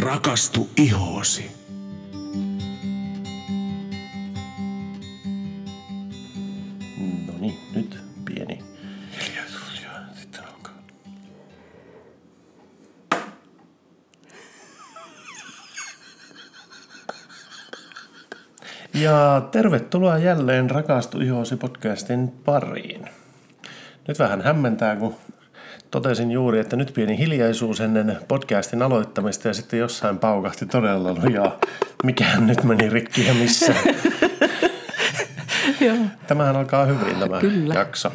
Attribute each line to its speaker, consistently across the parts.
Speaker 1: Rakastu ihoosi.
Speaker 2: No niin, nyt pieni hiljaisuus ja sitten alkaa. Ja tervetuloa jälleen Rakastu ihoosi podcastin pariin. Nyt vähän hämmentää, kun totesin juuri, että nyt pieni hiljaisuus ennen podcastin aloittamista ja sitten jossain paukahti todella lujaa. Mikään nyt meni rikki ja missä. Tämähän alkaa hyvin tämä
Speaker 3: Kyllä.
Speaker 2: jakso.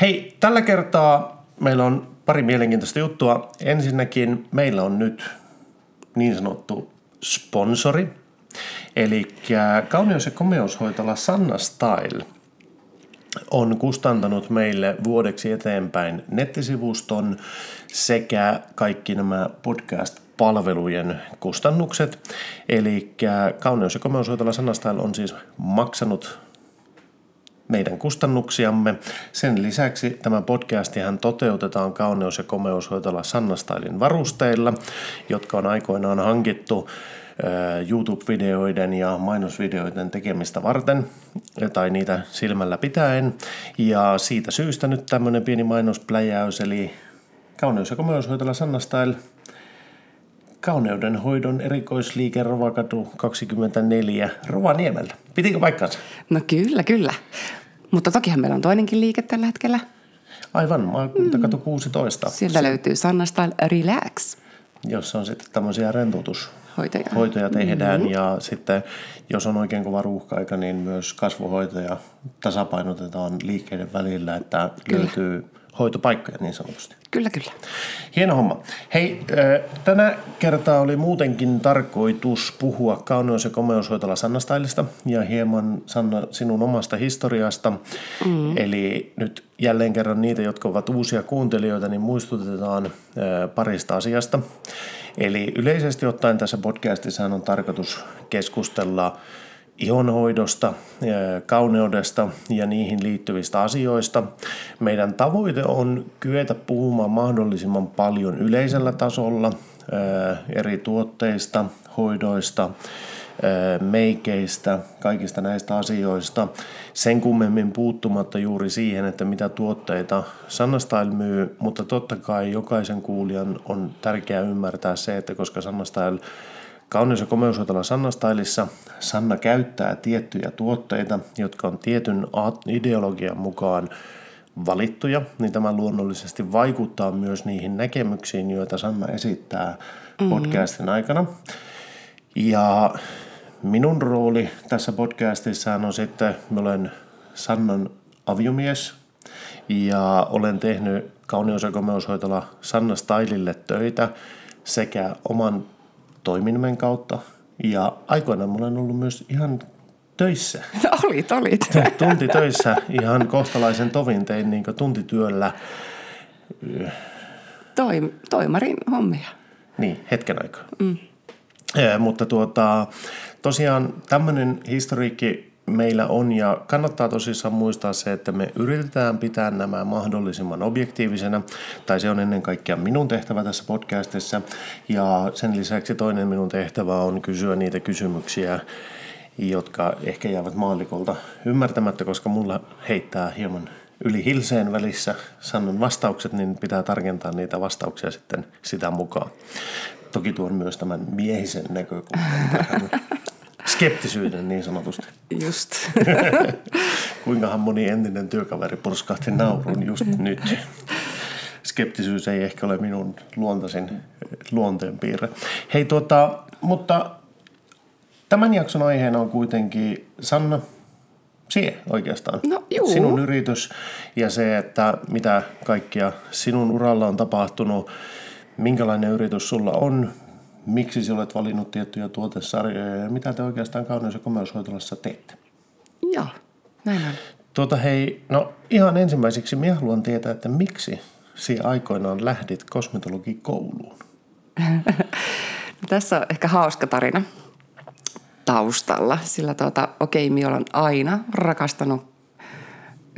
Speaker 2: Hei, tällä kertaa meillä on pari mielenkiintoista juttua. Ensinnäkin meillä on nyt niin sanottu sponsori. Eli kauneus- ja komeushoitola Sanna Style on kustantanut meille vuodeksi eteenpäin nettisivuston sekä kaikki nämä podcast-palvelujen kustannukset. Eli kauneus- ja komeushoitola Sanna Style on siis maksanut meidän kustannuksiamme. Sen lisäksi tämä podcastihan toteutetaan kauneus- ja komeushoitola Sanna Stylin varusteilla, jotka on aikoinaan hankittu YouTube-videoiden ja mainosvideoiden tekemistä varten tai niitä silmällä pitäen. Ja siitä syystä nyt tämmöinen pieni mainospläjäys, eli kauneus- ja komeushoitola Sanna Style Kauneudenhoidon erikoisliike Rovakatu 24 Rovaniemellä. Pitikö paikkansa?
Speaker 3: No kyllä, kyllä. Mutta tokihan meillä on toinenkin liike tällä hetkellä.
Speaker 2: Aivan, maakuntakatu 16,
Speaker 3: Sieltä löytyy Sanna Style Relax.
Speaker 2: Jossa on sitten tämmöisiä rentoutushoitoja
Speaker 3: Hoitaja.
Speaker 2: tehdään
Speaker 3: Mm-hmm.
Speaker 2: ja sitten jos on oikein kova ruuhka-aika, niin myös kasvohoitoja tasapainotetaan liikkeiden välillä, että
Speaker 3: Kyllä.
Speaker 2: löytyy hoitopaikkoja niin sanotusti.
Speaker 3: Kyllä, kyllä.
Speaker 2: Hieno homma. Hei, tänä kertaa oli muutenkin tarkoitus puhua kauneus- ja komeushoitola Sanna Stylista ja hieman Sanna sinun omasta historiasta. Mm. Eli nyt jälleen kerran niitä, jotka ovat uusia kuuntelijoita, niin muistutetaan parista asiasta. Eli yleisesti ottaen tässä podcastissa on tarkoitus keskustella ihonhoidosta, ää, kauneudesta ja niihin liittyvistä asioista. Meidän tavoite on kyetä puhumaan mahdollisimman paljon yleisellä tasolla ää, eri tuotteista, hoidoista, ää, meikeistä, kaikista näistä asioista. Sen kummemmin puuttumatta juuri siihen, että mitä tuotteita Sanna Style myy, mutta totta kai jokaisen kuulijan on tärkeää ymmärtää se, että koska Sanna Style Kauneus- ja komeushoitola Sanna Stylissa Sanna käyttää tiettyjä tuotteita, jotka on tietyn ideologian mukaan valittuja, niin tämä luonnollisesti vaikuttaa myös niihin näkemyksiin, joita Sanna esittää podcastin aikana. Ja minun rooli tässä podcastissa on sitten, mä olen Sannan aviomies ja olen tehnyt kauneus- ja komeushoitola Sanna Stylille töitä sekä oman toiminimen kautta ja aikoinaan mä olen ollut myös ihan töissä.
Speaker 3: olit, olit.
Speaker 2: Tunti töissä ihan kohtalaisen tovin tein niin tuntityöllä,
Speaker 3: Toim, toimarin hommia.
Speaker 2: niin hetken aikaa. Mm. Eh, mutta tuota, tosiaan tämmöinen historiikki meillä on ja kannattaa tosissaan muistaa se, että me yritetään pitää nämä mahdollisimman objektiivisena, tai se on ennen kaikkea minun tehtävä tässä podcastissa, ja sen lisäksi toinen minun tehtävä on kysyä niitä kysymyksiä, jotka ehkä jäävät maallikolta ymmärtämättä, koska mulla heittää hieman yli hilseen välissä sanon vastaukset, niin pitää tarkentaa niitä vastauksia sitten sitä mukaan. Toki tuon myös tämän miehisen näkökulman tähän skeptisyyden niin sanotusti.
Speaker 3: Just.
Speaker 2: Kuinkahan moni entinen työkaveri purskahti naurun just nyt. Skeptisyys ei ehkä ole minun luontaisin luonteenpiirre. Hei tuota, mutta tämän jakson aiheena on kuitenkin Sanna, sie oikeastaan.
Speaker 3: No, juu.
Speaker 2: Sinun yritys ja se, että mitä kaikkia sinun uralla on tapahtunut, minkälainen yritys sulla on, miksi sä olet valinnut tiettyjä tuotesarjoja ja mitä te oikeastaan kauneus- ja komeushoitolassa teette.
Speaker 3: Joo, näin on.
Speaker 2: Tuota hei, no ihan ensimmäiseksi minä haluan tietää, että miksi sinä aikoinaan lähdit kosmetologikouluun?
Speaker 3: Tässä on ehkä hauska tarina taustalla, sillä tuota, okei, minä olen aina rakastanut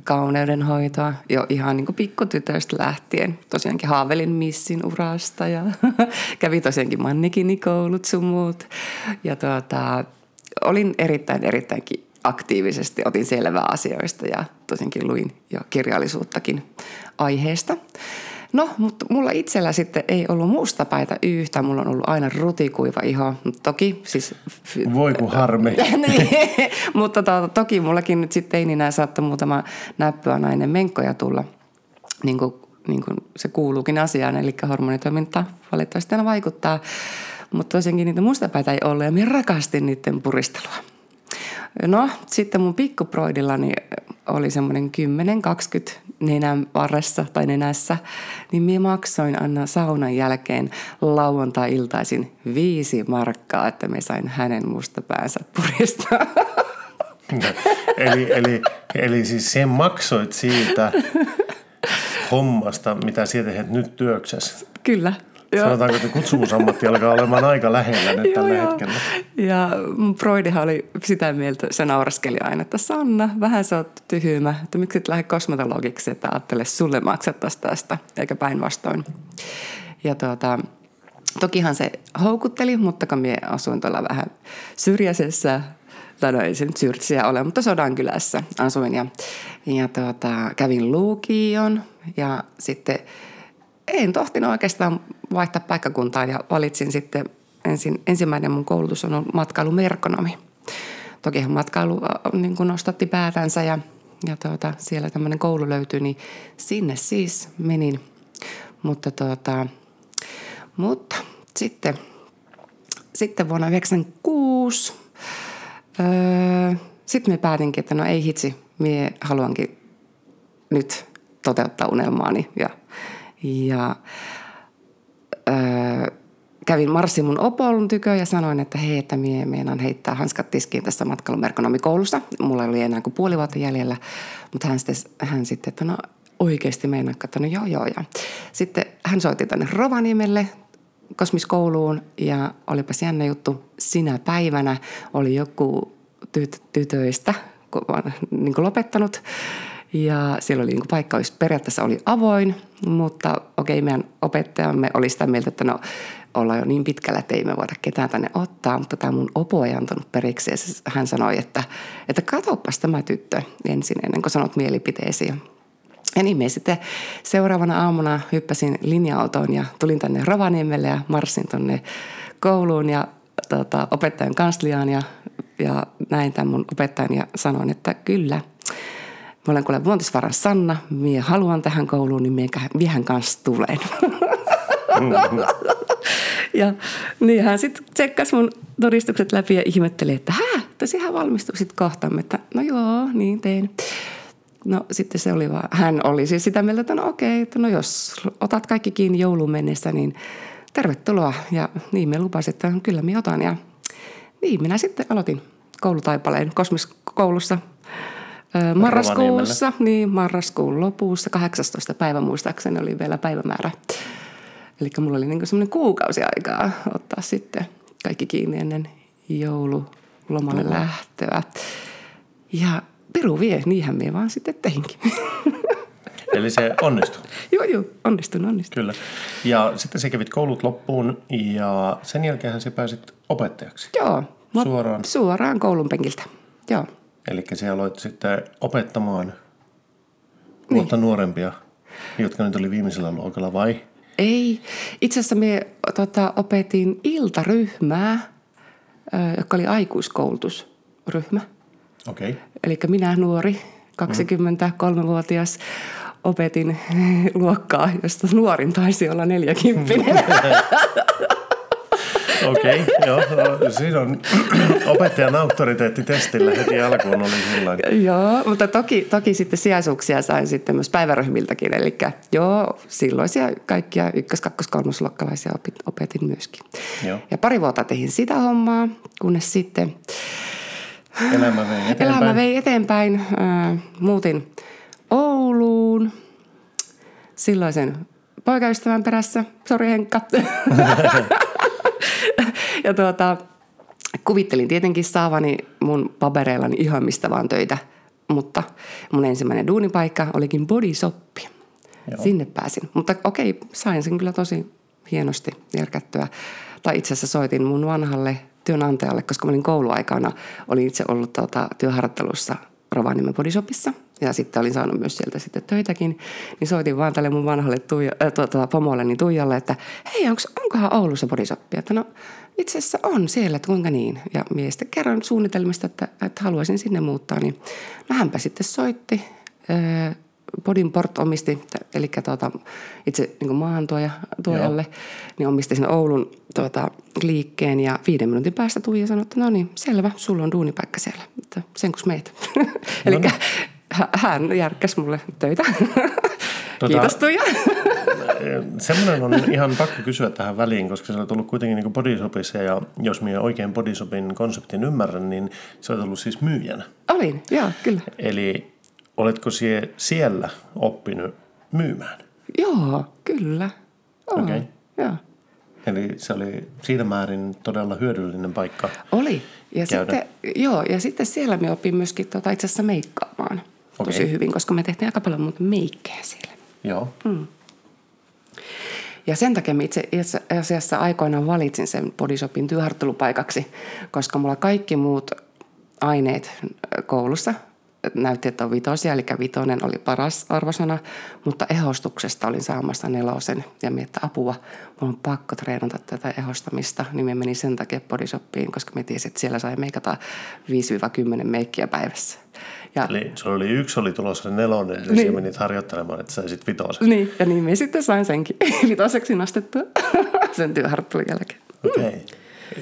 Speaker 3: kauneudenhoitoa jo ihan niin kuin pikkutytöstä lähtien. Tosiaankin haavelin missin urasta ja kävi tosiaankin mannikinikoulut sun muut. Ja tuota, olin erittäin, erittäinkin aktiivisesti, otin selvää asioista ja tosiaankin luin jo kirjallisuuttakin aiheesta. No, mutta mulla itsellä sitten ei ollut mustapaita yhtä. Mulla on ollut aina rutikuiva iho. Toki siis...
Speaker 2: Voi kun harmi.
Speaker 3: niin, mutta to, toki mullakin nyt sitten teininä saattoi muutama näppyä nainen menkkoja tulla. Niin kuin, niin kuin se kuuluukin asiaan, eli hormonitoiminta valitettavasti aina vaikuttaa. Mutta tosiaankin niitä mustapäitä ei ollut ja minä rakastin niiden puristelua. No, sitten mun pikkuproidillani oli semmoinen 10-20 nenän varressa tai nenässä, niin minä maksoin aina saunan jälkeen lauantai-iltaisin viisi markkaa, että me sain hänen mustapäänsä puristaa.
Speaker 2: eli, eli, eli siis sen maksoit siitä hommasta, mitä sieltä teet nyt työksessä.
Speaker 3: Kyllä.
Speaker 2: Joo. Sanotaanko, että kutsumusammatti alkaa olemaan aika lähellä nyt tällä
Speaker 3: joo,
Speaker 2: hetkellä.
Speaker 3: Ja Freudihan oli sitä mieltä, se nauraskeli aina, että Sanna, vähän sä oot tyhmä, että miksi et lähde kosmetologiksi, että ajattele sulle maksettaisiin tästä, eikä päinvastoin. Ja tuota, tokihan se houkutteli, mutta kun minä asuin tuolla vähän syrjäisessä tai no ei se nyt syrtsiä ole, mutta Sodankylässä asuin ja, ja tuota, kävin luukion ja sitten en tohtinut oikeastaan vaihtaa paikkakuntaa ja valitsin sitten ensin, ensimmäinen mun koulutus on ollut matkailumerkonomi. Tokihan matkailu niin kuin nostatti päätänsä ja, ja tuota, siellä tämmöinen koulu löytyi, niin sinne siis menin. Mutta, tuota, mutta sitten, sitten vuonna 1996 öö, sitten me päätinkin, että no ei hitsi, mie haluankin nyt toteuttaa unelmaani ja, ja öö, kävin marssin mun opolun tykö ja sanoin, että hei, että mie meinaan heittää hanskat tiskiin tässä matkailumerkonomikoulussa. Mulla oli enää kuin puoli vuotta jäljellä, mutta hän sitten, hän sitten että no oikeasti meinaa, että no joo joo. Ja sitten hän soitti tänne Rovaniemelle kosmiskouluun ja olipa jännä juttu. Sinä päivänä oli joku tyt- tytöistä niin kuin lopettanut ja siellä oli niin kuin paikka, olisi periaatteessa oli avoin, mutta okei, meidän opettajamme oli sitä mieltä, että no ollaan jo niin pitkällä, että ei me voida ketään tänne ottaa, mutta tämä mun opo ei antanut periksi ja hän sanoi, että, että katoppas tämä tyttö ensin ennen kuin sanot mielipiteesi. Ja niin me sitten seuraavana aamuna hyppäsin linja-autoon ja tulin tänne Rovaniemelle ja marssin tonne kouluun ja tota, opettajan kansliaan ja, ja näin tämän mun opettajan ja sanoin, että kyllä – Mä olen kuule Vuontisvaran Sanna, minä haluan tähän kouluun, niin minä miehän kanssa tulen. ja niin hän sitten tsekkasi mun todistukset läpi ja ihmetteli, että hä, että sehän valmistuisit kohtamme. Että no joo, niin tein. No sitten se oli vaan, hän oli siis sitä mieltä, että no okei, että no jos otat kaikki kiinni jouluun mennessä, niin tervetuloa. Ja niin me lupasin, että kyllä minä otan. Ja niin minä sitten aloitin koulutaipaleen kosmiskoulussa marraskuussa, niin marraskuun lopussa, 18. päivä muistaakseni oli vielä päivämäärä. Eli mulla oli niin semmoinen kuukausi aikaa ottaa sitten kaikki kiinni ennen joululomalle Tuo. lähtöä. Ja Peru vie, niinhän me vaan sitten teinkin.
Speaker 2: Eli se onnistui?
Speaker 3: joo, joo, onnistun, onnistun.
Speaker 2: Kyllä. Ja sitten sä kävit koulut loppuun ja sen jälkeen sä pääsit opettajaksi.
Speaker 3: Joo.
Speaker 2: Suoraan?
Speaker 3: Suoraan koulun penkiltä, joo.
Speaker 2: Eli se aloit sitten opettamaan vuotta niin. nuorempia, jotka nyt oli viimeisellä luokalla vai?
Speaker 3: Ei. Itse asiassa me tota, opetin iltaryhmää, joka oli aikuiskoulutusryhmä.
Speaker 2: Okei. Okay.
Speaker 3: Eli minä nuori, 23-vuotias, opetin luokkaa, josta nuorin taisi olla 40.
Speaker 2: Okei, okay, joo. No, siinä on opettajan auktoriteetti testillä heti alkuun oli sellainen.
Speaker 3: Joo, mutta toki, toki sitten sijaisuuksia sain sitten myös päiväryhmiltäkin. Eli joo, silloisia kaikkia ykkös-, kakkos-, kolmosluokkalaisia opetin myöskin. Joo. Ja pari vuotta tein sitä hommaa, kunnes sitten
Speaker 2: Elämä vei eteenpäin.
Speaker 3: Elämä vei eteenpäin. Äh, muutin Ouluun silloisen poikaystävän perässä. Sori Henkka. ja tuota, kuvittelin tietenkin saavani mun papereillani ihan mistä vaan töitä mutta mun ensimmäinen duunipaikka olikin bodysoppi.
Speaker 2: Joo.
Speaker 3: Sinne pääsin. Mutta okei, sain sen kyllä tosi hienosti järkättyä. Tai itse asiassa soitin mun vanhalle työnantajalle, koska mä olin kouluaikana, olin itse ollut tuota, työharjoittelussa Rovaniemen bodyshopissa ja sitten olin saanut myös sieltä sitten töitäkin, niin soitin vaan tälle mun vanhalle Tuija, äh, tuota, pomolle niin Tuijalle, että hei, onks, onkohan Oulussa bodyshoppi? Että no itse asiassa on siellä, että kuinka niin. Ja mie sitten kerron suunnitelmista, että, että haluaisin sinne muuttaa, niin no hänpä sitten soitti. Äh, Bodin Port omisti, eli tuota, itse niin maahantuoja tuojalle, niin omisti sen Oulun tuota, liikkeen ja viiden minuutin päästä Tuija sanoi, että no niin, selvä, sulla on duunipaikka siellä, että sen kun meet. eli
Speaker 2: niin.
Speaker 3: Hän järkkäsi mulle töitä. Tota, Kiitos Tuija.
Speaker 2: semmoinen on ihan pakko kysyä tähän väliin, koska se on tullut kuitenkin niin bodyshopissa ja jos minä oikein bodyshopin konseptin ymmärrän, niin se on ollut siis myyjänä.
Speaker 3: Olin, joo, kyllä.
Speaker 2: Eli oletko sie siellä oppinut myymään?
Speaker 3: Joo, kyllä.
Speaker 2: Okei. Okay.
Speaker 3: Joo.
Speaker 2: Eli se oli siinä määrin todella hyödyllinen paikka
Speaker 3: Oli. Ja
Speaker 2: käydä.
Speaker 3: sitten, joo, ja sitten siellä me opin myöskin tota, itse asiassa meikkaamaan tosi
Speaker 2: Okei.
Speaker 3: hyvin, koska me tehtiin aika paljon muuta meikkejä siellä.
Speaker 2: Joo.
Speaker 3: Ja sen takia mä itse asiassa aikoinaan valitsin sen bodyshopin työharjoittelupaikaksi, koska mulla kaikki muut aineet koulussa näytti, että on vitosia, eli vitonen oli paras arvosana, mutta ehostuksesta olin saamassa nelosen ja miettä apua, mulla on pakko treenata tätä ehostamista, niin me menin sen takia bodyshoppiin, koska me tiesin, että siellä sai meikata 5-10 meikkiä päivässä. Ja
Speaker 2: Eli sulla oli yksi oli tulossa se nelonen, ja
Speaker 3: Niin.
Speaker 2: niin. menit harjoittelemaan, että saisit vitosen.
Speaker 3: niin, ja niin me sitten sain senkin vitoseksi nostettua sen työharjoittelun jälkeen.
Speaker 2: Okei. Okay.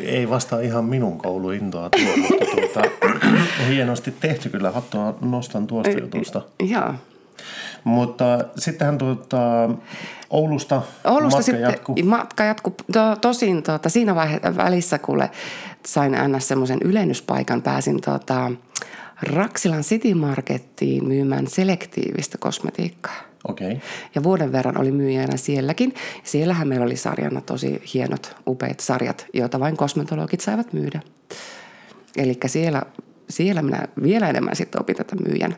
Speaker 2: Ei vasta ihan minun kouluintoa tuo, mutta tuota, hienosti tehty kyllä. Hattua nostan tuosta jutusta.
Speaker 3: Joo.
Speaker 2: Mutta sittenhän tuota, Oulusta,
Speaker 3: Oulusta
Speaker 2: matka
Speaker 3: sitten
Speaker 2: jatkuu.
Speaker 3: matka jatkuu. To, tosin tuota, siinä vaiheessa välissä, kuule, sain aina semmoisen ylennyspaikan, pääsin tuota, Raksilan City Markettiin myymään selektiivistä kosmetiikkaa.
Speaker 2: Okei. Okay.
Speaker 3: Ja vuoden verran oli myyjänä sielläkin. Siellähän meillä oli sarjana tosi hienot, upeat sarjat, joita vain kosmetologit saivat myydä. Eli siellä, siellä minä vielä enemmän sitten opin tätä myyjän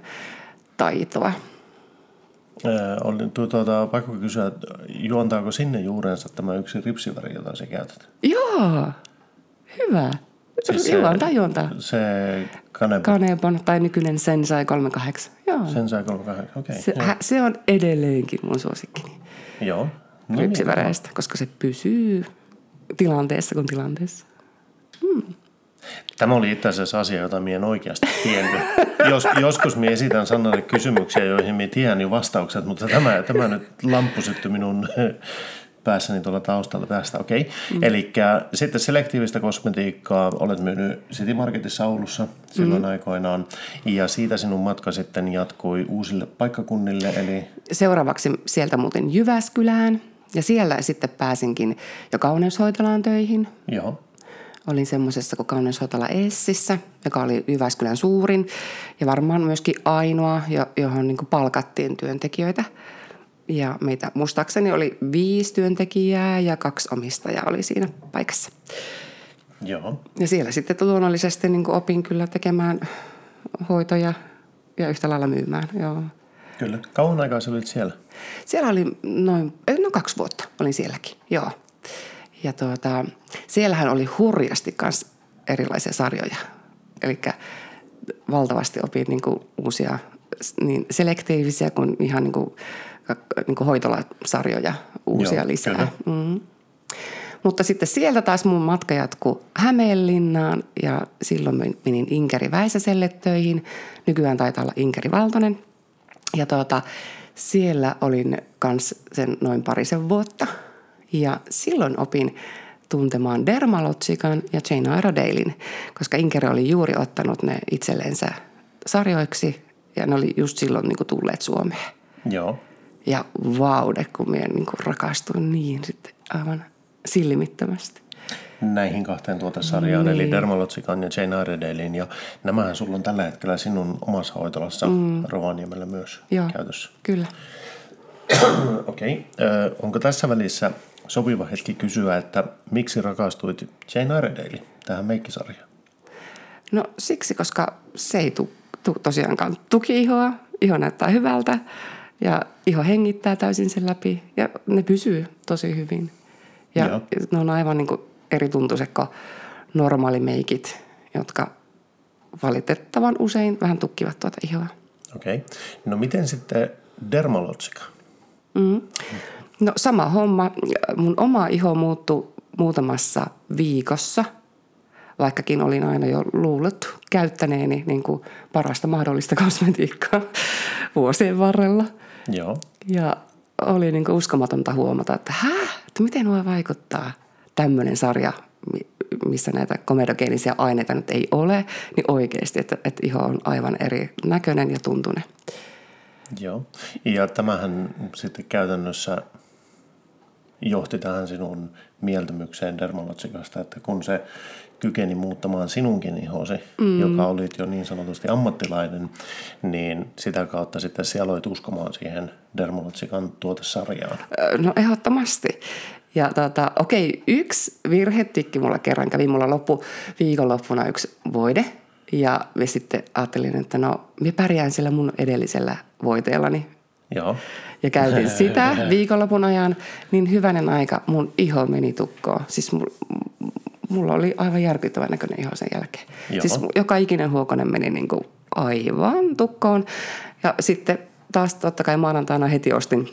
Speaker 3: taitoa.
Speaker 2: Öö, oli tu- tuota, pakko kysyä, juontaako sinne juurensa tämä yksi ripsiväri, jota sä käytät?
Speaker 3: Joo, hyvä. Siis
Speaker 2: se-
Speaker 3: juontaa, juontaa.
Speaker 2: Se kanebo.
Speaker 3: Kanebon tai nykyinen Sensai 38. Joo.
Speaker 2: Sen sai 38, okei.
Speaker 3: Se,
Speaker 2: Okay.
Speaker 3: hä, se on edelleenkin mun suosikkini
Speaker 2: Joo. No niin.
Speaker 3: rypsiväreistä, koska se pysyy tilanteessa kuin tilanteessa.
Speaker 2: Tämä oli itse asiassa asia, jota minä en oikeasti tiennyt. Jos, joskus minä esitän Sannalle kysymyksiä, joihin minä tiedän jo vastaukset, mutta tämä, tämä nyt lamppu syttyi minun päässäni tuolla taustalla tästä. Okei. Okay. Mm. Eli sitten selektiivistä kosmetiikkaa olet myynyt City Marketissa Oulussa silloin mm. aikoinaan. Ja siitä sinun matka sitten jatkui uusille paikkakunnille, eli
Speaker 3: Seuraavaksi sieltä muuten Jyväskylään ja siellä sitten pääsinkin jo kauneushoitolaan töihin.
Speaker 2: joo.
Speaker 3: Olin semmoisessa kuin kauneushoitola Essissä, joka oli Jyväskylän suurin ja varmaan myöskin ainoa, jo- johon niin palkattiin työntekijöitä. Ja meitä muistaakseni oli viisi työntekijää ja kaksi omistajaa oli siinä paikassa.
Speaker 2: Joo.
Speaker 3: Ja siellä sitten luonnollisesti niin opin kyllä tekemään hoitoja ja yhtä lailla myymään. Joo.
Speaker 2: Kyllä. Kauan aikaa sä olit siellä?
Speaker 3: Siellä oli noin, eh, no kaksi vuotta olin sielläkin, joo. Ja tuota, siellähän oli hurjasti myös erilaisia sarjoja. Eli valtavasti opin niin kuin uusia niin selektiivisiä kuin ihan niin kuin, niin kuin hoitolasarjoja uusia
Speaker 2: Joo,
Speaker 3: lisää.
Speaker 2: kyllä.
Speaker 3: Mm. Mutta sitten sieltä taas mun matka jatkuu Hämeenlinnaan ja silloin men- menin Inkeri Väisäselle töihin. Nykyään taitaa olla Inkeri Valtonen. Ja tuota, siellä olin kans sen noin parisen vuotta. Ja silloin opin tuntemaan Dermalotsikan ja Jane Iredalein, koska Inkeri oli juuri ottanut ne itsellensä sarjoiksi ja ne oli just silloin niin kuin tulleet Suomeen.
Speaker 2: Joo.
Speaker 3: Ja vaude, kun minä niin kuin rakastuin niin sitten aivan silmittömästi.
Speaker 2: näihin kahteen tuotesarjaan, niin. eli Dermalotsikan ja Jane Iredalein. Ja nämähän sulla on tällä hetkellä sinun omassa hoitolassa mm. Rovaniemellä myös
Speaker 3: Joo,
Speaker 2: käytössä.
Speaker 3: kyllä.
Speaker 2: Okei. Okay. onko tässä välissä sopiva hetki kysyä, että miksi rakastuit Jane Iredalein tähän meikkisarjaan?
Speaker 3: No siksi, koska se ei tule tu- tosiaankaan tuki ihoa, iho näyttää hyvältä ja iho hengittää täysin sen läpi ja ne pysyy tosi hyvin. Ja
Speaker 2: Joo.
Speaker 3: ne on aivan niin kuin eri tuntuiset kuin normaalimeikit, jotka valitettavan usein vähän tukkivat tuota ihoa.
Speaker 2: Okei. Okay. No miten sitten dermalotsika?
Speaker 3: No sama homma. Mun oma iho muuttui muutamassa viikossa, vaikkakin olin aina jo luullut käyttäneeni niin kuin parasta mahdollista kosmetiikkaa vuosien varrella.
Speaker 2: Joo.
Speaker 3: Ja oli niin kuin uskomatonta huomata, että hä, että miten voi vaikuttaa tämmöinen sarja, mi- missä näitä komedogeenisia aineita nyt ei ole, niin oikeasti, että, että iho on aivan eri näköinen ja tuntunen.
Speaker 2: Joo. Ja tämähän sitten käytännössä johti tähän sinun mieltymykseen dermalotsikasta, että kun se kykeni muuttamaan sinunkin ihosi, mm. joka olit jo niin sanotusti ammattilainen, niin sitä kautta sitten sinä aloit uskomaan siihen dermalotsikan tuotesarjaan.
Speaker 3: No ehdottomasti. Ja tota, okei, yksi virhetikki mulla kerran kävi. Mulla loppu viikonloppuna yksi voide. Ja me sitten ajattelin, että no, me pärjään sillä mun edellisellä voiteellani.
Speaker 2: Joo.
Speaker 3: Ja käytin sitä viikonlopun ajan, niin hyvänen aika mun iho meni tukkoon. Siis mul- mulla oli aivan järkyttävän näköinen iho sen jälkeen.
Speaker 2: Joo.
Speaker 3: Siis joka ikinen huokonen meni niin kuin aivan tukkoon. Ja sitten taas totta kai maanantaina heti ostin,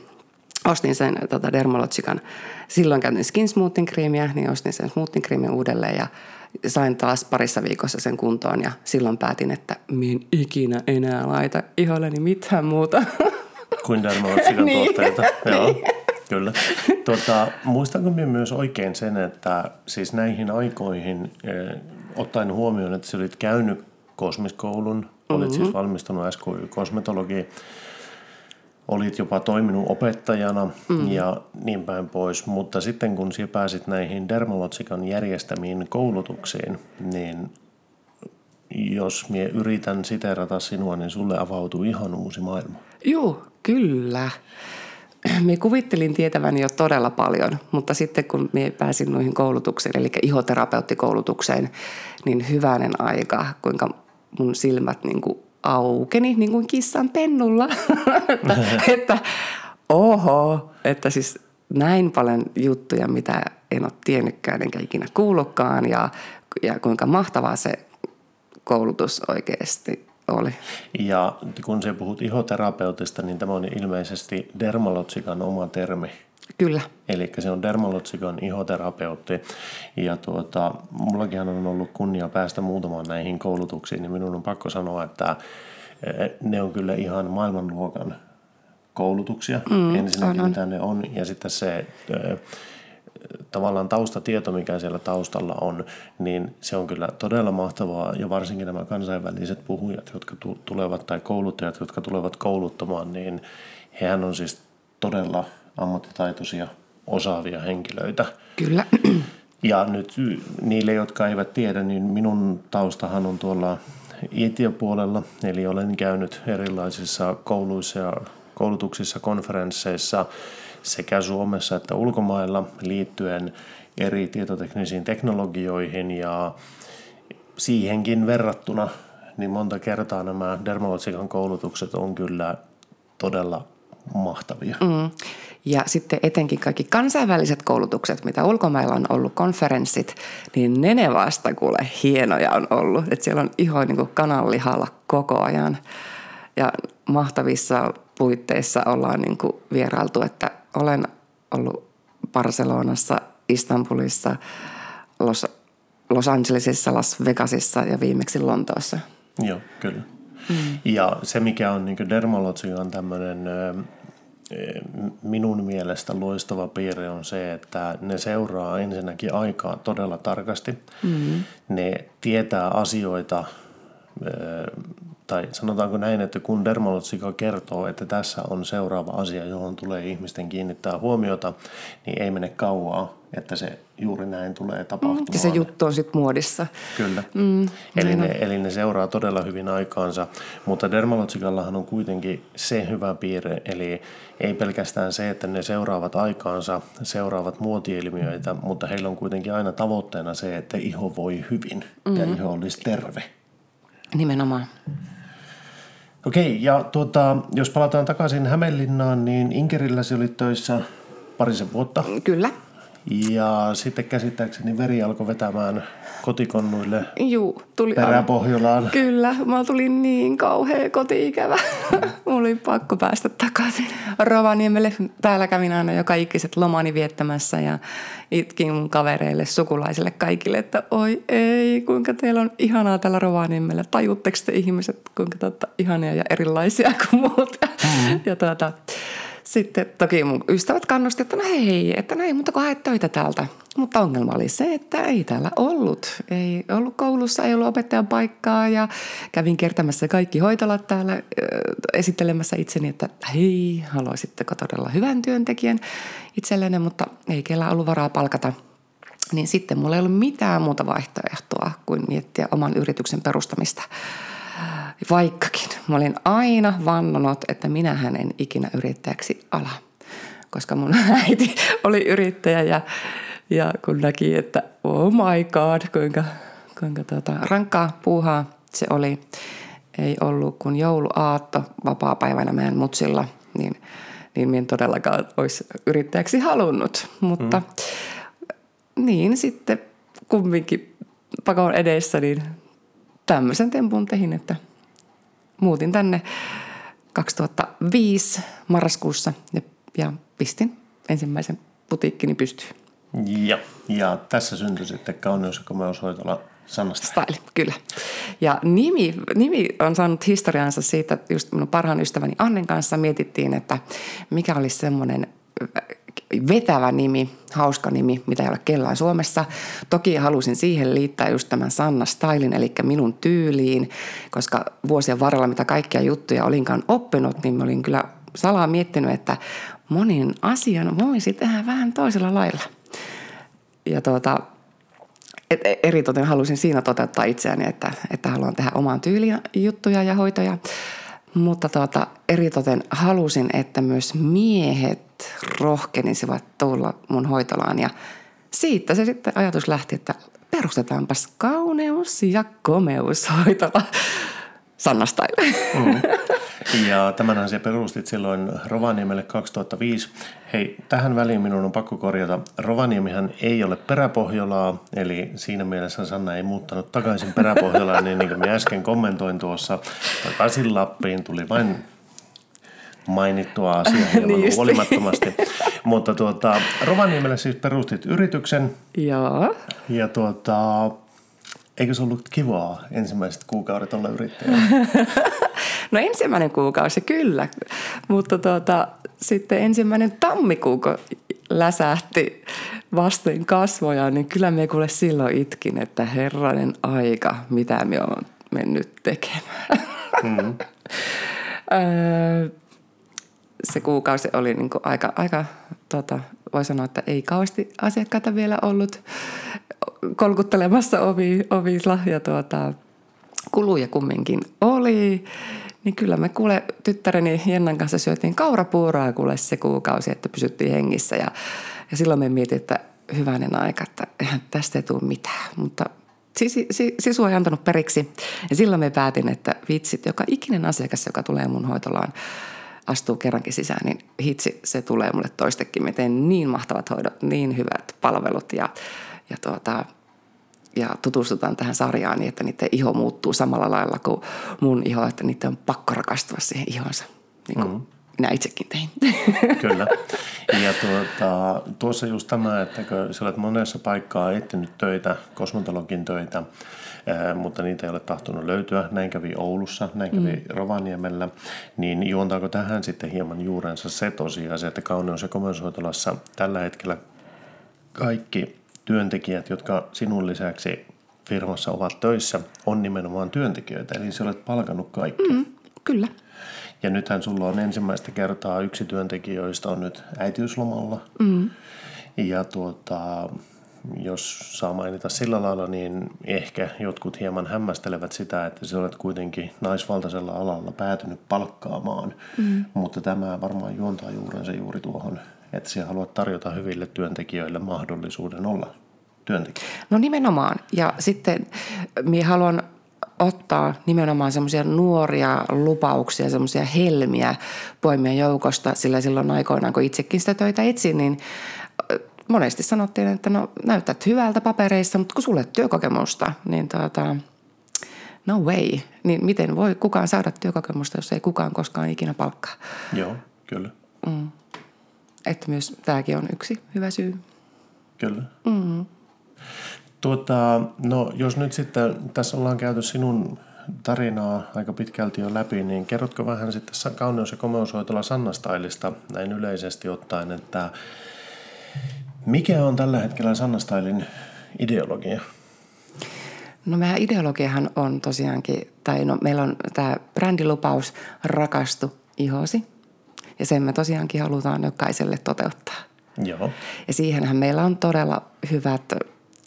Speaker 3: ostin sen tota Dermalotsikan. Silloin käytin Skin Smoothing kriimiä, niin ostin sen smoothing kriimin uudelleen ja sain taas parissa viikossa sen kuntoon. Ja silloin päätin, että min ikinä enää laita iholleni mitään muuta.
Speaker 2: Kuin dermalotsikan
Speaker 3: Niin.
Speaker 2: tuotteita. Joo. Kyllä. Tuota, muistanko minä myös oikein sen, että siis näihin aikoihin, eh, ottaen huomioon, että sä olit käynyt kosmiskoulun, olit
Speaker 3: Mm-hmm.
Speaker 2: siis valmistunut SKY-kosmetologi, olit jopa toiminut opettajana mm. ja niin päin pois, mutta sitten kun sinä pääsit näihin dermalotsikan järjestämiin koulutuksiin, niin jos minä yritän siterata sinua, niin sulle avautuu ihan uusi maailma.
Speaker 3: Joo, kyllä. Me kuvittelin tietäväni jo todella paljon, mutta sitten kun me pääsin noihin koulutuksiin, eli ihoterapeuttikoulutukseen, niin hyvänen aika, kuinka mun silmät niin kuin aukeni niin kuin kissan pennulla. että, että oho, että siis näin paljon juttuja, mitä en ole tiennytkään enkä ikinä kuullutkaan ja, ja kuinka mahtavaa se koulutus oikeasti oli.
Speaker 2: Ja kun sä puhut ihoterapeutista, niin tämä on ilmeisesti dermalotsikan oma termi.
Speaker 3: Kyllä.
Speaker 2: Eli se on dermalotsikon ihoterapeutti. Ja tuota, mullakin on ollut kunnia päästä muutamaan näihin koulutuksiin, niin minun on pakko sanoa, että eh, ne on kyllä ihan maailmanluokan koulutuksia. Mm, Ensinnäkin
Speaker 3: on, on.
Speaker 2: mitä ne on. Ja sitten se eh, tavallaan taustatieto, mikä siellä taustalla on, niin se on kyllä todella mahtavaa. Ja varsinkin nämä kansainväliset puhujat, jotka tu- tulevat, tai kouluttajat, jotka tulevat kouluttamaan, niin hehän on siis todella ammattitaitoisia, osaavia henkilöitä.
Speaker 3: Kyllä.
Speaker 2: Ja nyt niille, jotka eivät tiedä, niin minun taustahan on tuolla IT-puolella, eli olen käynyt erilaisissa kouluissa ja koulutuksissa, konferensseissa sekä Suomessa että ulkomailla liittyen eri tietoteknisiin teknologioihin ja siihenkin verrattuna niin monta kertaa nämä dermalotsikan koulutukset on kyllä todella mahtavia.
Speaker 3: Mm. Ja sitten etenkin kaikki kansainväliset koulutukset, mitä ulkomailla on ollut, konferenssit, niin ne ne vasta kuule hienoja on ollut. Että siellä on iho niin kananlihalla koko ajan. Ja mahtavissa puitteissa ollaan niin kuin vierailtu, että olen ollut Barcelonassa, Istanbulissa, Los, Los Angelesissa, Las Vegasissa ja viimeksi Lontoossa.
Speaker 2: Joo, kyllä. Mm. Ja se, mikä on niin dermalotsikan tämmöinen minun mielestä loistava piirre on se, että ne seuraa ensinnäkin aikaa todella tarkasti. Mm. Ne tietää asioita, tai sanotaanko näin, että kun dermalotsika kertoo, että tässä on seuraava asia, johon tulee ihmisten kiinnittää huomiota, niin ei mene kauaa, että se juuri näin tulee tapahtumaan.
Speaker 3: Ja se juttu on sitten muodissa.
Speaker 2: Kyllä. Mm, eli, ne, eli ne seuraa todella hyvin aikaansa, mutta dermalotsikallahan on kuitenkin se hyvä piirre, eli ei pelkästään se, että ne seuraavat aikaansa, seuraavat muotiilmiöitä, mutta heillä on kuitenkin aina tavoitteena se, että iho voi hyvin mm. ja iho olisi terve.
Speaker 3: Nimenomaan.
Speaker 2: Okei, ja tuota, jos palataan takaisin Hämeenlinnaan, niin Inkerilläsi oli töissä parisen vuotta.
Speaker 3: Kyllä.
Speaker 2: Ja sitten käsittääkseni veri alkoi vetämään kotikonnuille
Speaker 3: Juu, tuli
Speaker 2: peräpohjolaan.
Speaker 3: Kyllä, mä tulin niin kauhea koti-ikävä. Mulla oli pakko päästä takaisin Rovaniemelle. Täällä kävin aina joka ikiset lomani viettämässä ja itkin mun kavereille, sukulaisille kaikille, että oi ei, kuinka teillä on ihanaa täällä Rovaniemellä. Tajutteko te ihmiset, kuinka totta, ihania ja erilaisia kuin muut? Mm-hmm. ja tuota, sitten toki mun ystävät kannusti, että no hei, että no ei mutta kun haet töitä täältä. Mutta ongelma oli se, että ei täällä ollut. Ei ollut koulussa, ei ollut opettajan paikkaa ja kävin kertämässä kaikki hoitolat täällä äh, esittelemässä itseni, että hei, haluaisitteko todella hyvän työntekijän itsellenne, mutta ei kellään ollut varaa palkata. Niin sitten mulla ei ollut mitään muuta vaihtoehtoa kuin miettiä oman yrityksen perustamista. Vaikkakin mä olin aina vannonut, että minähän en ikinä yrittäjäksi ala. Koska mun äiti oli yrittäjä ja, ja kun näki, että oh my god, kuinka, kuinka tota, rankkaa puuhaa se oli. Ei ollut kuin jouluaatto vapaa-päivänä meidän mutsilla, niin, niin minä todellakaan olisi yrittäjäksi halunnut. Mutta mm. niin sitten kumminkin pakon edessä, niin tämmöisen tempun tehin, että – muutin tänne 2005 marraskuussa ja, ja pistin ensimmäisen putiikkini pystyyn.
Speaker 2: Ja, ja tässä syntyi sitten kauneus- ja komeushoitola sanasta.
Speaker 3: Style, kyllä. Ja nimi, nimi on saanut historiansa siitä, että just minun parhaan ystäväni Annen kanssa mietittiin, että mikä olisi semmoinen vetävä nimi, hauska nimi, mitä ei ole kellään Suomessa. Toki halusin siihen liittää just tämän Sanna Stylin, eli minun tyyliin, koska vuosien varrella, mitä kaikkia juttuja olinkaan oppinut, niin olin kyllä salaa miettinyt, että monin asian voisi tehdä vähän toisella lailla. Ja tuota, et eritoten halusin siinä toteuttaa itseäni, että, että haluan tehdä omaan tyyliin juttuja ja hoitoja. Mutta tuota, eritoten halusin, että myös miehet rohkenisivat tulla mun hoitolaan ja siitä se sitten ajatus lähti, että perustetaanpas kauneus- ja komeushoitola Sannastaille. Mm.
Speaker 2: Ja tämän asian perustit silloin Rovaniemelle 2005. Hei, tähän väliin minun on pakko korjata. Rovaniemihän ei ole peräpohjolaa, eli siinä mielessä Sanna ei muuttanut takaisin peräpohjolaan, niin, niin kuin minä äsken kommentoin tuossa, takaisin Lappiin tuli vain mainittua asiaa hieman niin huolimattomasti. Mutta tuota, Rovaniemelle siis perustit yrityksen.
Speaker 3: Joo.
Speaker 2: Ja tuota, eikö se ollut kivaa ensimmäiset kuukaudet olla yrittäjä?
Speaker 3: no ensimmäinen kuukausi kyllä, mutta tuota, sitten ensimmäinen tammikuu, kun läsähti vasten kasvoja, niin kyllä me kuule silloin itkin, että herranen aika, mitä me on mennyt tekemään. Mm. se kuukausi oli niin kuin aika, aika tota, voi sanoa, että ei kauheasti asiakkaita vielä ollut kolkuttelemassa ovi, ovilla ja tuota, kuluja kumminkin oli. Niin kyllä me kuule tyttäreni Jennan kanssa syötiin kaurapuuroa kuule se kuukausi, että pysyttiin hengissä. Ja, ja silloin me mietin, että hyvänen aika, että eihän tästä ei tule mitään. Mutta sisu ei antanut periksi. Ja silloin me päätin, että vitsit, joka ikinen asiakas, joka tulee mun hoitolaan, astuu kerrankin sisään, niin hitsi, se tulee mulle toistekin. Me teen niin mahtavat hoidot, niin hyvät palvelut ja, ja, tuota, ja tutustutaan tähän sarjaan niin, että niiden iho muuttuu samalla lailla kuin mun iho, että niiden on pakko rakastua siihen ihonsa. Niin kuin mm-hmm minä itsekin tein.
Speaker 2: Kyllä. Ja tuota, tuossa just tämä, että kun sä olet monessa paikkaa etsinyt töitä, kosmetologin töitä, mutta niitä ei ole tahtonut löytyä. Näin kävi Oulussa, näin kävi mm. Rovaniemellä. Niin juontaako tähän sitten hieman juurensa se tosiasia, että kauneus- ja komeushoitolassa tällä hetkellä kaikki työntekijät, jotka sinun lisäksi firmassa ovat töissä, on nimenomaan työntekijöitä. Eli sä olet palkannut kaikki. Mm,
Speaker 3: kyllä.
Speaker 2: Ja nythän sulla on ensimmäistä kertaa yksi työntekijöistä on nyt äitiyslomalla. Mm. Ja tuota, jos saa mainita sillä lailla, niin ehkä jotkut hieman hämmästelevät sitä, että sä olet kuitenkin naisvaltaisella alalla päätynyt palkkaamaan. Mm. Mutta tämä varmaan juontaa juurensa juuri tuohon, että sä haluat tarjota hyville työntekijöille mahdollisuuden olla työntekijä.
Speaker 3: No nimenomaan. Ja sitten minä haluan ottaa nimenomaan semmoisia nuoria lupauksia, semmoisia helmiä poimia joukosta, sillä silloin aikoinaan, kun itsekin sitä töitä etsin, niin monesti sanottiin, että no näytät hyvältä papereissa, mutta kun sulle työkokemusta, niin tuota, no way. Niin miten voi kukaan saada työkokemusta, jos ei kukaan koskaan ikinä palkkaa?
Speaker 2: Joo, kyllä.
Speaker 3: Mm. Että myös tämäkin on yksi hyvä syy.
Speaker 2: Kyllä. Mm. Tuota, no jos nyt sitten tässä ollaan käyty sinun tarinaa aika pitkälti jo läpi, niin kerrotko vähän sitten kauneus- ja komeushoitola Sanna Stylista näin yleisesti ottaen, että mikä on tällä hetkellä Sanna Stylin ideologia?
Speaker 3: No meidän ideologiahan on tosiaankin, tai no meillä on tämä brändilupaus rakastu ihosi. Ja sen me tosiaankin halutaan jokaiselle toteuttaa.
Speaker 2: Joo.
Speaker 3: Ja siihenhän meillä on todella hyvät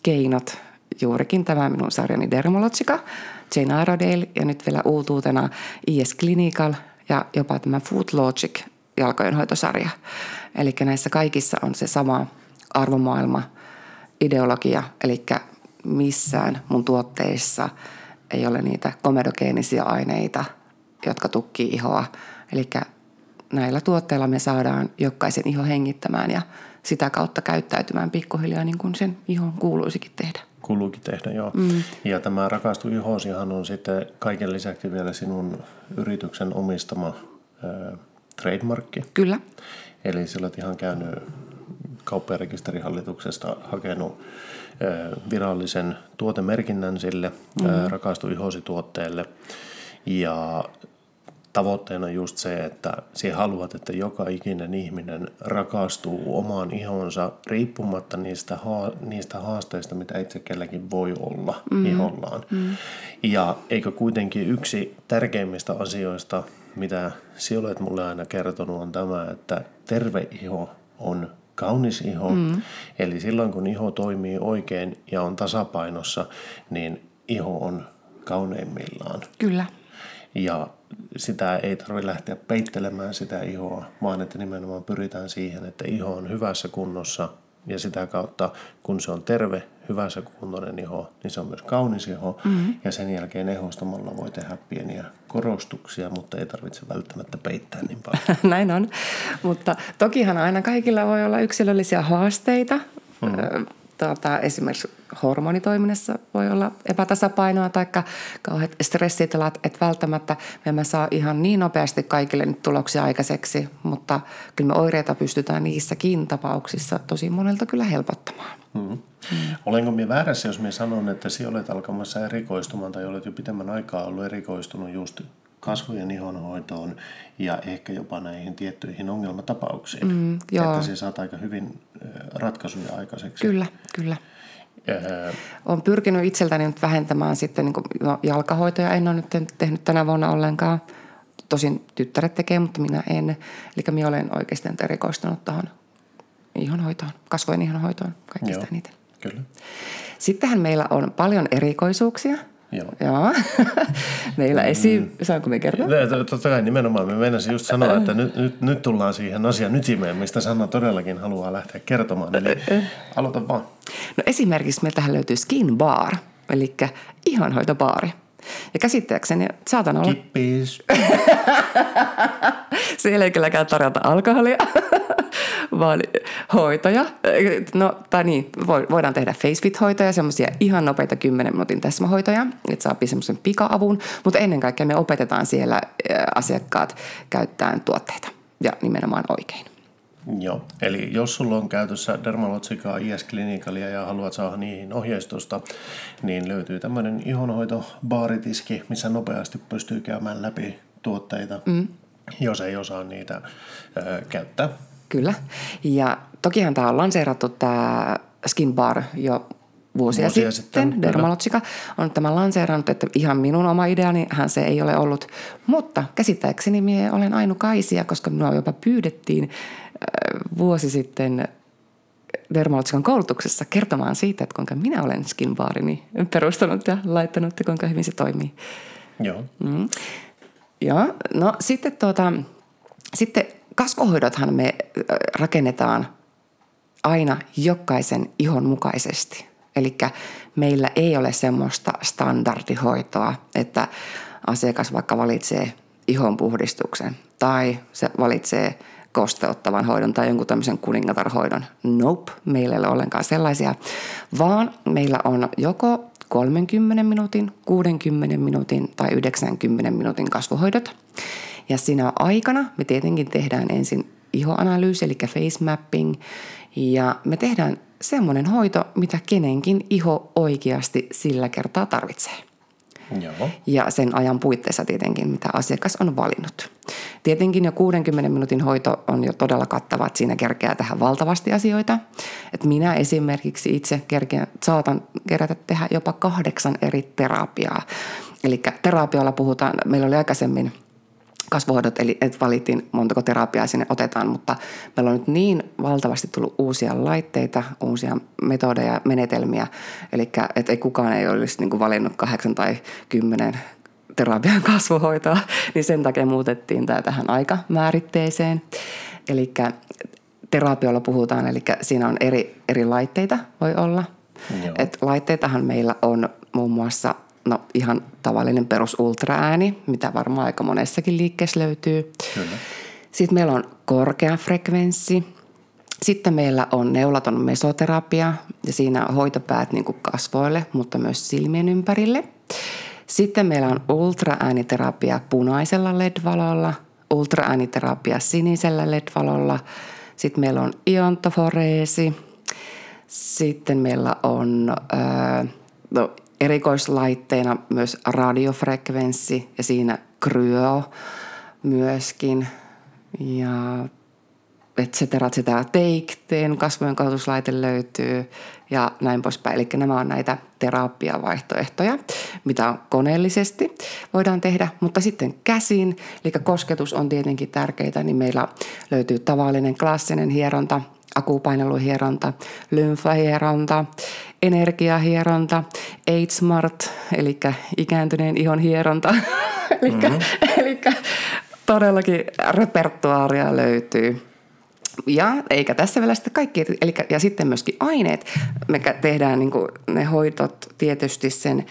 Speaker 3: keinot. Juurikin tämä minun sarjani Dermalogica, Jane Aradale ja nyt vielä uutuutena IS Clinical ja jopa tämä Food Logic jalkojenhoitosarja. Eli näissä kaikissa on se sama arvomaailma, ideologia, eli missään mun tuotteissa ei ole niitä komedogeenisia aineita, jotka tukkii ihoa. Eli näillä tuotteilla me saadaan jokaisen iho hengittämään ja sitä kautta käyttäytymään pikkuhiljaa niin kuin sen ihon kuuluisikin tehdä.
Speaker 2: Kuuluukin tehdä, joo. Mm. Ja tämä Rakastu ihosihan on sitten kaiken lisäksi vielä sinun yrityksen omistama äh, trademarkki.
Speaker 3: Kyllä.
Speaker 2: Eli sä olet ihan käynyt kaupparekisterihallituksesta hakenut virallisen tuotemerkinnän sille mm-hmm. Rakastu ihosi tuotteelle. Ja tavoitteena just se, että sinä haluat, että joka ikinen ihminen rakastuu omaan ihonsa riippumatta niistä, niistä haasteista, mitä itse kelläkin voi olla mm. ihollaan. Mm. Ja eikö kuitenkin yksi tärkeimmistä asioista, mitä sinä olet mulle aina kertonut, on tämä, että terve iho on kaunis iho. Mm. Eli silloin kun iho toimii oikein ja on tasapainossa, niin iho on kauneimmillaan.
Speaker 3: Kyllä.
Speaker 2: Ja sitä ei tarvitse lähteä peittelemään sitä ihoa, vaan että nimenomaan pyritään siihen, että iho on hyvässä kunnossa ja sitä kautta, kun se on terve, hyvässä kuntoinen iho, niin se on myös kaunis iho. Mm-hmm. Ja sen jälkeen ehostamalla voi tehdä pieniä korostuksia, mutta ei tarvitse välttämättä peittää niin paljon.
Speaker 3: Näin on. Mutta tokihan aina kaikilla voi olla yksilöllisiä haasteita. Mm-hmm tuota, esimerkiksi hormonitoiminnassa voi olla epätasapainoa tai kauheat stressitilat, että välttämättä me emme saa ihan niin nopeasti kaikille nyt tuloksia aikaiseksi, mutta kyllä me oireita pystytään niissäkin tapauksissa tosi monelta kyllä helpottamaan. Mm. Mm.
Speaker 2: Olenko minä väärässä, jos minä sanon, että sinä olet alkamassa erikoistumaan tai olet jo pitemmän aikaa ollut erikoistunut just kasvojen ihonhoitoon ja ehkä jopa näihin tiettyihin ongelmatapauksiin. Mm, joo. Että se saat aika hyvin ratkaisuja aikaiseksi.
Speaker 3: Kyllä, kyllä. Öö. Olen pyrkinyt itseltäni nyt vähentämään sitten niin kuin, no, jalkahoitoja. En ole nyt tehnyt tänä vuonna ollenkaan. Tosin tyttäret tekee, mutta minä en. Eli minä olen oikeasti erikoistunut tuohon ihonhoitoon, kasvojen ihonhoitoon kaikista Joo, eniten.
Speaker 2: Kyllä.
Speaker 3: Sittenhän meillä on paljon erikoisuuksia – Joo. Joo. Meillä esi... Mm. Saanko me kertoa?
Speaker 2: Totta kai nimenomaan. Me mennäisin just sanoa, että nyt, nyt, nyt tullaan siihen asian ytimeen, mistä Sanna todellakin haluaa lähteä kertomaan. Eli aloita vaan.
Speaker 3: No esimerkiksi meiltähän löytyy Skin Bar, eli ihonhoitobaari. Ja käsittääkseni saatan olla...
Speaker 2: Kippis.
Speaker 3: Siellä ei kylläkään tarjota alkoholia, vaan hoitoja. No, tai niin, voidaan tehdä facefit-hoitoja, semmoisia ihan nopeita 10 minuutin täsmähoitoja, että saa semmoisen pika-avun. Mutta ennen kaikkea me opetetaan siellä asiakkaat käyttämään tuotteita ja nimenomaan oikein.
Speaker 2: Joo, eli jos sulla on käytössä Dermalogica IS Clinicalia ja haluat saada niihin ohjeistusta, niin löytyy tämmöinen ihonhoito-baaritiski, missä nopeasti pystyy käymään läpi tuotteita, mm. jos ei osaa niitä ö, käyttää.
Speaker 3: Kyllä, ja tokihan tämä on lanseerattu tämä Skin Bar jo vuosia, vuosia sitten, sitten Dermalogica on tämä lanseerannut, että ihan minun oma ideani hän se ei ole ollut. Mutta käsittääkseni minä olen ainukaisia, koska minua jopa pyydettiin vuosi sitten Dermalogican koulutuksessa kertomaan siitä, että kuinka minä olen skinbaarini perustanut ja laittanut ja kuinka hyvin se toimii.
Speaker 2: Joo. Mm.
Speaker 3: Joo, no sitten, tuota, sitten kasvohoidothan me rakennetaan aina jokaisen ihon mukaisesti. Eli meillä ei ole semmoista standardihoitoa, että asiakas vaikka valitsee ihonpuhdistuksen tai se valitsee kosteuttavan hoidon tai jonkun tämmöisen kuningatarhoidon. Nope, meillä ei ole ollenkaan sellaisia, vaan meillä on joko 30 minuutin, 60 minuutin tai 90 minuutin kasvohoidot. Ja siinä aikana me tietenkin tehdään ensin ihoanalyysi, eli face mapping, ja me tehdään semmoinen hoito, mitä kenenkin iho oikeasti sillä kertaa tarvitsee.
Speaker 2: Joo.
Speaker 3: Ja sen ajan puitteissa tietenkin, mitä asiakas on valinnut. Tietenkin jo 60 minuutin hoito on jo todella kattava, että siinä kerkeää tähän valtavasti asioita. Et minä esimerkiksi itse kerkeän, saatan kerätä tehdä jopa kahdeksan eri terapiaa. Eli terapialla puhutaan, meillä oli aikaisemmin – kasvohoidot, eli että valittiin montako terapiaa sinne otetaan, mutta meillä on nyt niin valtavasti tullut uusia laitteita, uusia metodeja, menetelmiä, eli että ei kukaan ei olisi niin kuin valinnut kahdeksan tai kymmenen terapian kasvohoitoa, niin sen takia muutettiin tämä tähän aikamääritteeseen. Eli terapiolla puhutaan, eli siinä on eri, eri laitteita voi olla. Et laitteitahan meillä on muun muassa no ihan tavallinen perus ultraääni, mitä varmaan aika monessakin liikkeessä löytyy. Kyllä. Sitten meillä on korkea frekvenssi. Sitten meillä on neulaton mesoterapia ja siinä hoitopäät niin kasvoille, mutta myös silmien ympärille. Sitten meillä on ultraääniterapia punaisella LED-valolla, ultraääniterapia sinisellä LED-valolla. Sitten meillä on iontoforeesi. Sitten meillä on äh, no, erikoislaitteina myös radiofrekvenssi ja siinä kryo myöskin ja et cetera, et cetera. Teikteen kasvojen löytyy ja näin poispäin. Eli nämä on näitä terapiavaihtoehtoja, mitä koneellisesti voidaan tehdä, mutta sitten käsin, eli kosketus on tietenkin tärkeää, niin meillä löytyy tavallinen klassinen hieronta, akupaineluhieronta, lymfahieronta, energiahieronta, Age Smart, eli ikääntyneen ihon hieronta. eli, mm-hmm. eli todellakin repertuaaria löytyy. Ja eikä tässä vielä sitten kaikki, eli, ja sitten myöskin aineet. Me tehdään niin ne hoitot tietysti sen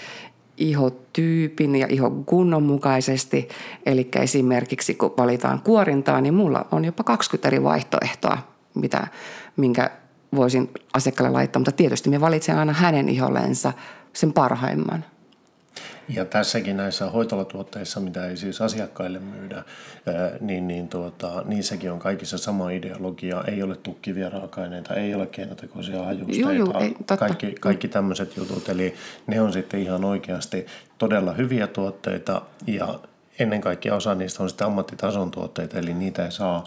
Speaker 3: ihotyypin ja ihon kunnon mukaisesti. Eli esimerkiksi kun valitaan kuorintaa, niin mulla on jopa 20 eri vaihtoehtoa, mitä, minkä voisin asiakkaalle laittaa, mutta tietysti me valitsen aina hänen ihollensa sen parhaimman.
Speaker 2: Ja tässäkin näissä hoitolatuotteissa, mitä ei siis asiakkaille myydä, niin, niin tuota, niissäkin on kaikissa sama ideologia. Ei ole tukkivia raaka-aineita, ei ole keinotekoisia hajusteita, joo, joo, ei, kaikki, kaikki tämmöiset jutut. Eli ne on sitten ihan oikeasti todella hyviä tuotteita ja ennen kaikkea osa niistä on sitten ammattitason tuotteita, eli niitä ei saa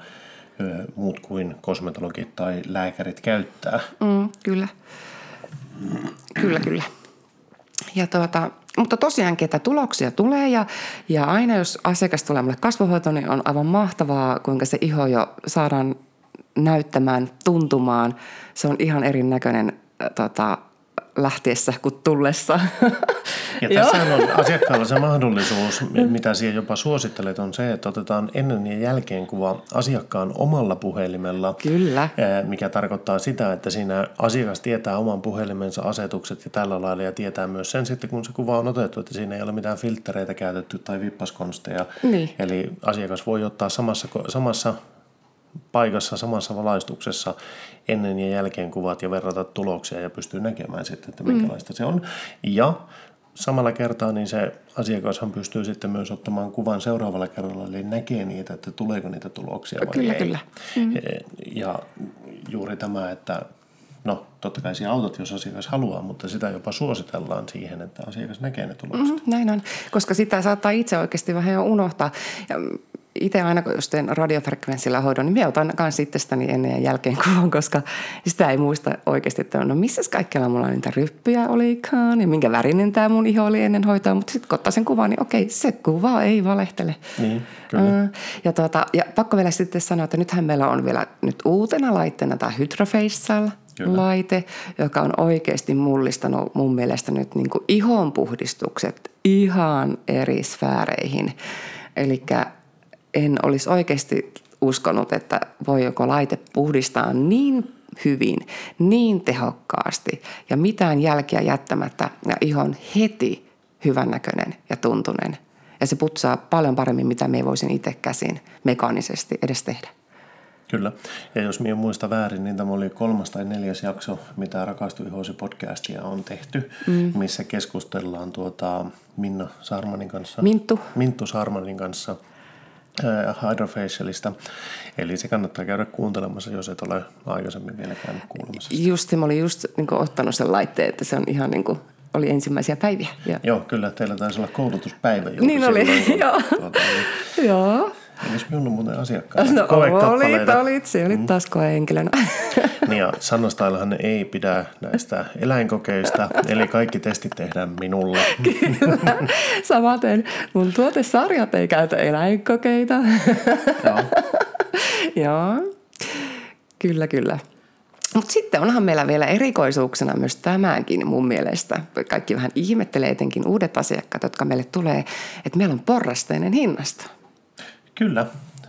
Speaker 2: muut kuin kosmetologit tai lääkärit käyttää.
Speaker 3: Mm, kyllä. Kyllä, kyllä. Ja tuota, mutta tosiaan, ketä tuloksia tulee ja, ja aina jos asiakas tulee mulle kasvohoitoon, niin on aivan mahtavaa, kuinka se iho jo saadaan näyttämään, tuntumaan. Se on ihan erinäköinen tota, lähtiessä kuin tullessa.
Speaker 2: Ja tässä on asiakkaalla se mahdollisuus, mitä siihen jopa suosittelet, on se, että otetaan ennen ja jälkeen kuva asiakkaan omalla puhelimella.
Speaker 3: Kyllä.
Speaker 2: Mikä tarkoittaa sitä, että siinä asiakas tietää oman puhelimensa asetukset ja tällä lailla ja tietää myös sen sitten, kun se kuva on otettu, että siinä ei ole mitään filtreitä käytetty tai vippaskonsteja.
Speaker 3: Niin.
Speaker 2: Eli asiakas voi ottaa samassa, samassa paikassa samassa valaistuksessa ennen ja jälkeen kuvat ja verrata tuloksia ja pystyy näkemään sitten, että minkälaista mm. se on. Ja samalla kertaa niin se asiakashan pystyy sitten myös ottamaan kuvan seuraavalla kerralla, eli näkee niitä, että tuleeko niitä tuloksia vai
Speaker 3: kyllä,
Speaker 2: ei.
Speaker 3: Kyllä, mm.
Speaker 2: Ja juuri tämä, että no totta kai siinä autot, jos asiakas haluaa, mutta sitä jopa suositellaan siihen, että asiakas näkee ne tulokset. Mm,
Speaker 3: näin on, koska sitä saattaa itse oikeasti vähän jo unohtaa. Ja itse aina, kun teen radiofrekvenssillä hoidon, niin minä otan myös itsestäni ennen ja jälkeen kuvan, koska sitä ei muista oikeasti, että no missä kaikkialla mulla niitä ryppyjä olikaan ja minkä värinen tämä mun iho oli ennen hoitoa. Mutta sitten kun ottaa sen kuvan, niin okei, se kuva ei valehtele.
Speaker 2: Niin, kyllä.
Speaker 3: Ja, tuota, ja pakko vielä sitten sanoa, että nythän meillä on vielä nyt uutena laitteena tämä Hydrofacial laite, joka on oikeasti mullistanut mun mielestä nyt niin ihonpuhdistukset ihan eri sfääreihin. Eli en olisi oikeasti uskonut, että voi joko laite puhdistaa niin hyvin, niin tehokkaasti ja mitään jälkiä jättämättä ja iho on heti hyvännäköinen ja tuntunen. Ja se putsaa paljon paremmin, mitä me voisin itse käsin mekaanisesti edes tehdä.
Speaker 2: Kyllä. Ja jos minä muista väärin, niin tämä oli kolmas tai neljäs jakso, mitä Rakastu ihosi podcastia on tehty, mm. missä keskustellaan tuota Minna Sarmanin kanssa.
Speaker 3: Minttu.
Speaker 2: Minttu Sarmanin kanssa Hydrofacialista. Eli se kannattaa käydä kuuntelemassa, jos et ole aikaisemmin vielä käynyt kuulemassa.
Speaker 3: Just, mä olin just niin ottanut sen laitteen, että se on ihan niin kuin, oli ensimmäisiä päiviä.
Speaker 2: Ja... Joo, kyllä. Teillä taisi olla koulutuspäivä juuri
Speaker 3: Niin oli,
Speaker 2: silloin,
Speaker 3: joo.
Speaker 2: Tuota, niin,
Speaker 3: Joo.
Speaker 2: Edes minun muuten asiakkaita.
Speaker 3: No
Speaker 2: Koekappaleita.
Speaker 3: olit, olit, se olit taas koehenkilönä.
Speaker 2: Niin ja Sannastaillahan ei pidä näistä eläinkokeista, eli kaikki testit tehdään minulle.
Speaker 3: Kyllä. Samaten mun tuotesarjat ei käytä eläinkokeita.
Speaker 2: Joo.
Speaker 3: Joo, kyllä, kyllä. Mutta sitten onhan meillä vielä erikoisuuksena myös tämänkin mun mielestä. Kaikki vähän ihmettelee etenkin uudet asiakkaat, jotka meille tulee, että meillä on porrasteinen hinnasto.
Speaker 2: Kyllä,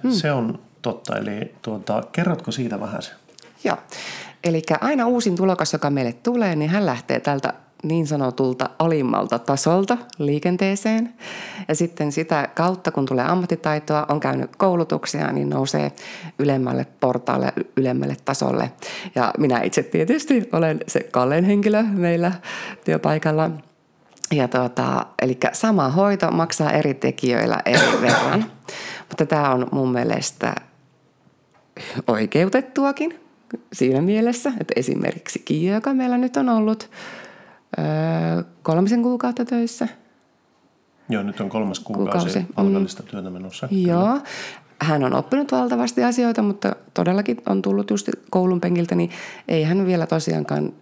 Speaker 2: se on totta. Eli tuota, kerrotko siitä vähän se?
Speaker 3: Joo, eli aina uusin tulokas, joka meille tulee, niin hän lähtee tältä niin sanotulta alimmalta tasolta liikenteeseen. Ja sitten sitä kautta, kun tulee ammattitaitoa, on käynyt koulutuksia, niin nousee ylemmälle portaalle, ylemmälle tasolle. Ja minä itse tietysti olen se kallein henkilö meillä työpaikalla. Ja tuota, eli sama hoito maksaa eri tekijöillä eri verran. Mutta tämä on mun mielestä oikeutettuakin siinä mielessä, että esimerkiksi Kiia, joka meillä nyt on ollut öö, kolmisen kuukautta töissä.
Speaker 2: Joo, nyt on kolmas kuukausi,
Speaker 3: Kuukausi, mm.
Speaker 2: palkallista työtä menossa.
Speaker 3: Joo. Hän on oppinut valtavasti asioita, mutta todellakin on tullut just koulun penkiltä, niin ei hän vielä tosiaankaan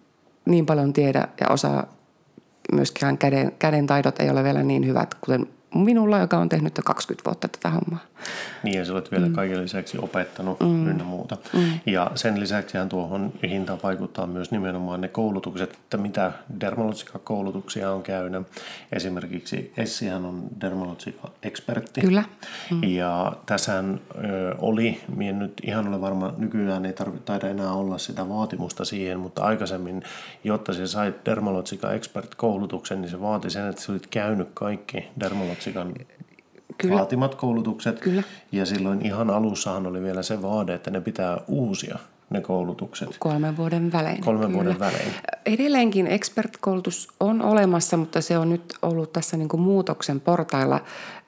Speaker 3: niin paljon tiedä ja osaa myöskään käden, käden taidot ei ole vielä niin hyvät, kuten minulla, joka on tehnyt jo 20 vuotta tätä hommaa.
Speaker 2: Niin ja sä olet vielä mm. kaiken lisäksi opettanut mm. ynnä muuta. Mm. Ja sen lisäksihän tuohon hintaan vaikuttaa myös nimenomaan ne koulutukset, että mitä dermalogica-koulutuksia on käynyt. Esimerkiksi Essihän on dermalogica-ekspertti.
Speaker 3: Kyllä.
Speaker 2: Mm. Ja tässähän ö, oli, minä nyt ihan ole varma, nykyään ei tarvitse taida enää olla sitä vaatimusta siihen, mutta aikaisemmin, jotta sä sait dermalogica-expert-koulutuksen, niin se vaati sen, että sä olit käynyt kaikki dermalogican
Speaker 3: Kyllä.
Speaker 2: vaatimat koulutukset.
Speaker 3: Kyllä.
Speaker 2: Ja silloin ihan alussahan oli vielä se vaade, että ne pitää uusia ne koulutukset
Speaker 3: Kolmen vuoden välein.
Speaker 2: kolmen
Speaker 3: kyllä.
Speaker 2: vuoden välein.
Speaker 3: Edelleenkin expert-koulutus on olemassa, mutta se on nyt ollut tässä niin kuin muutoksen portailla.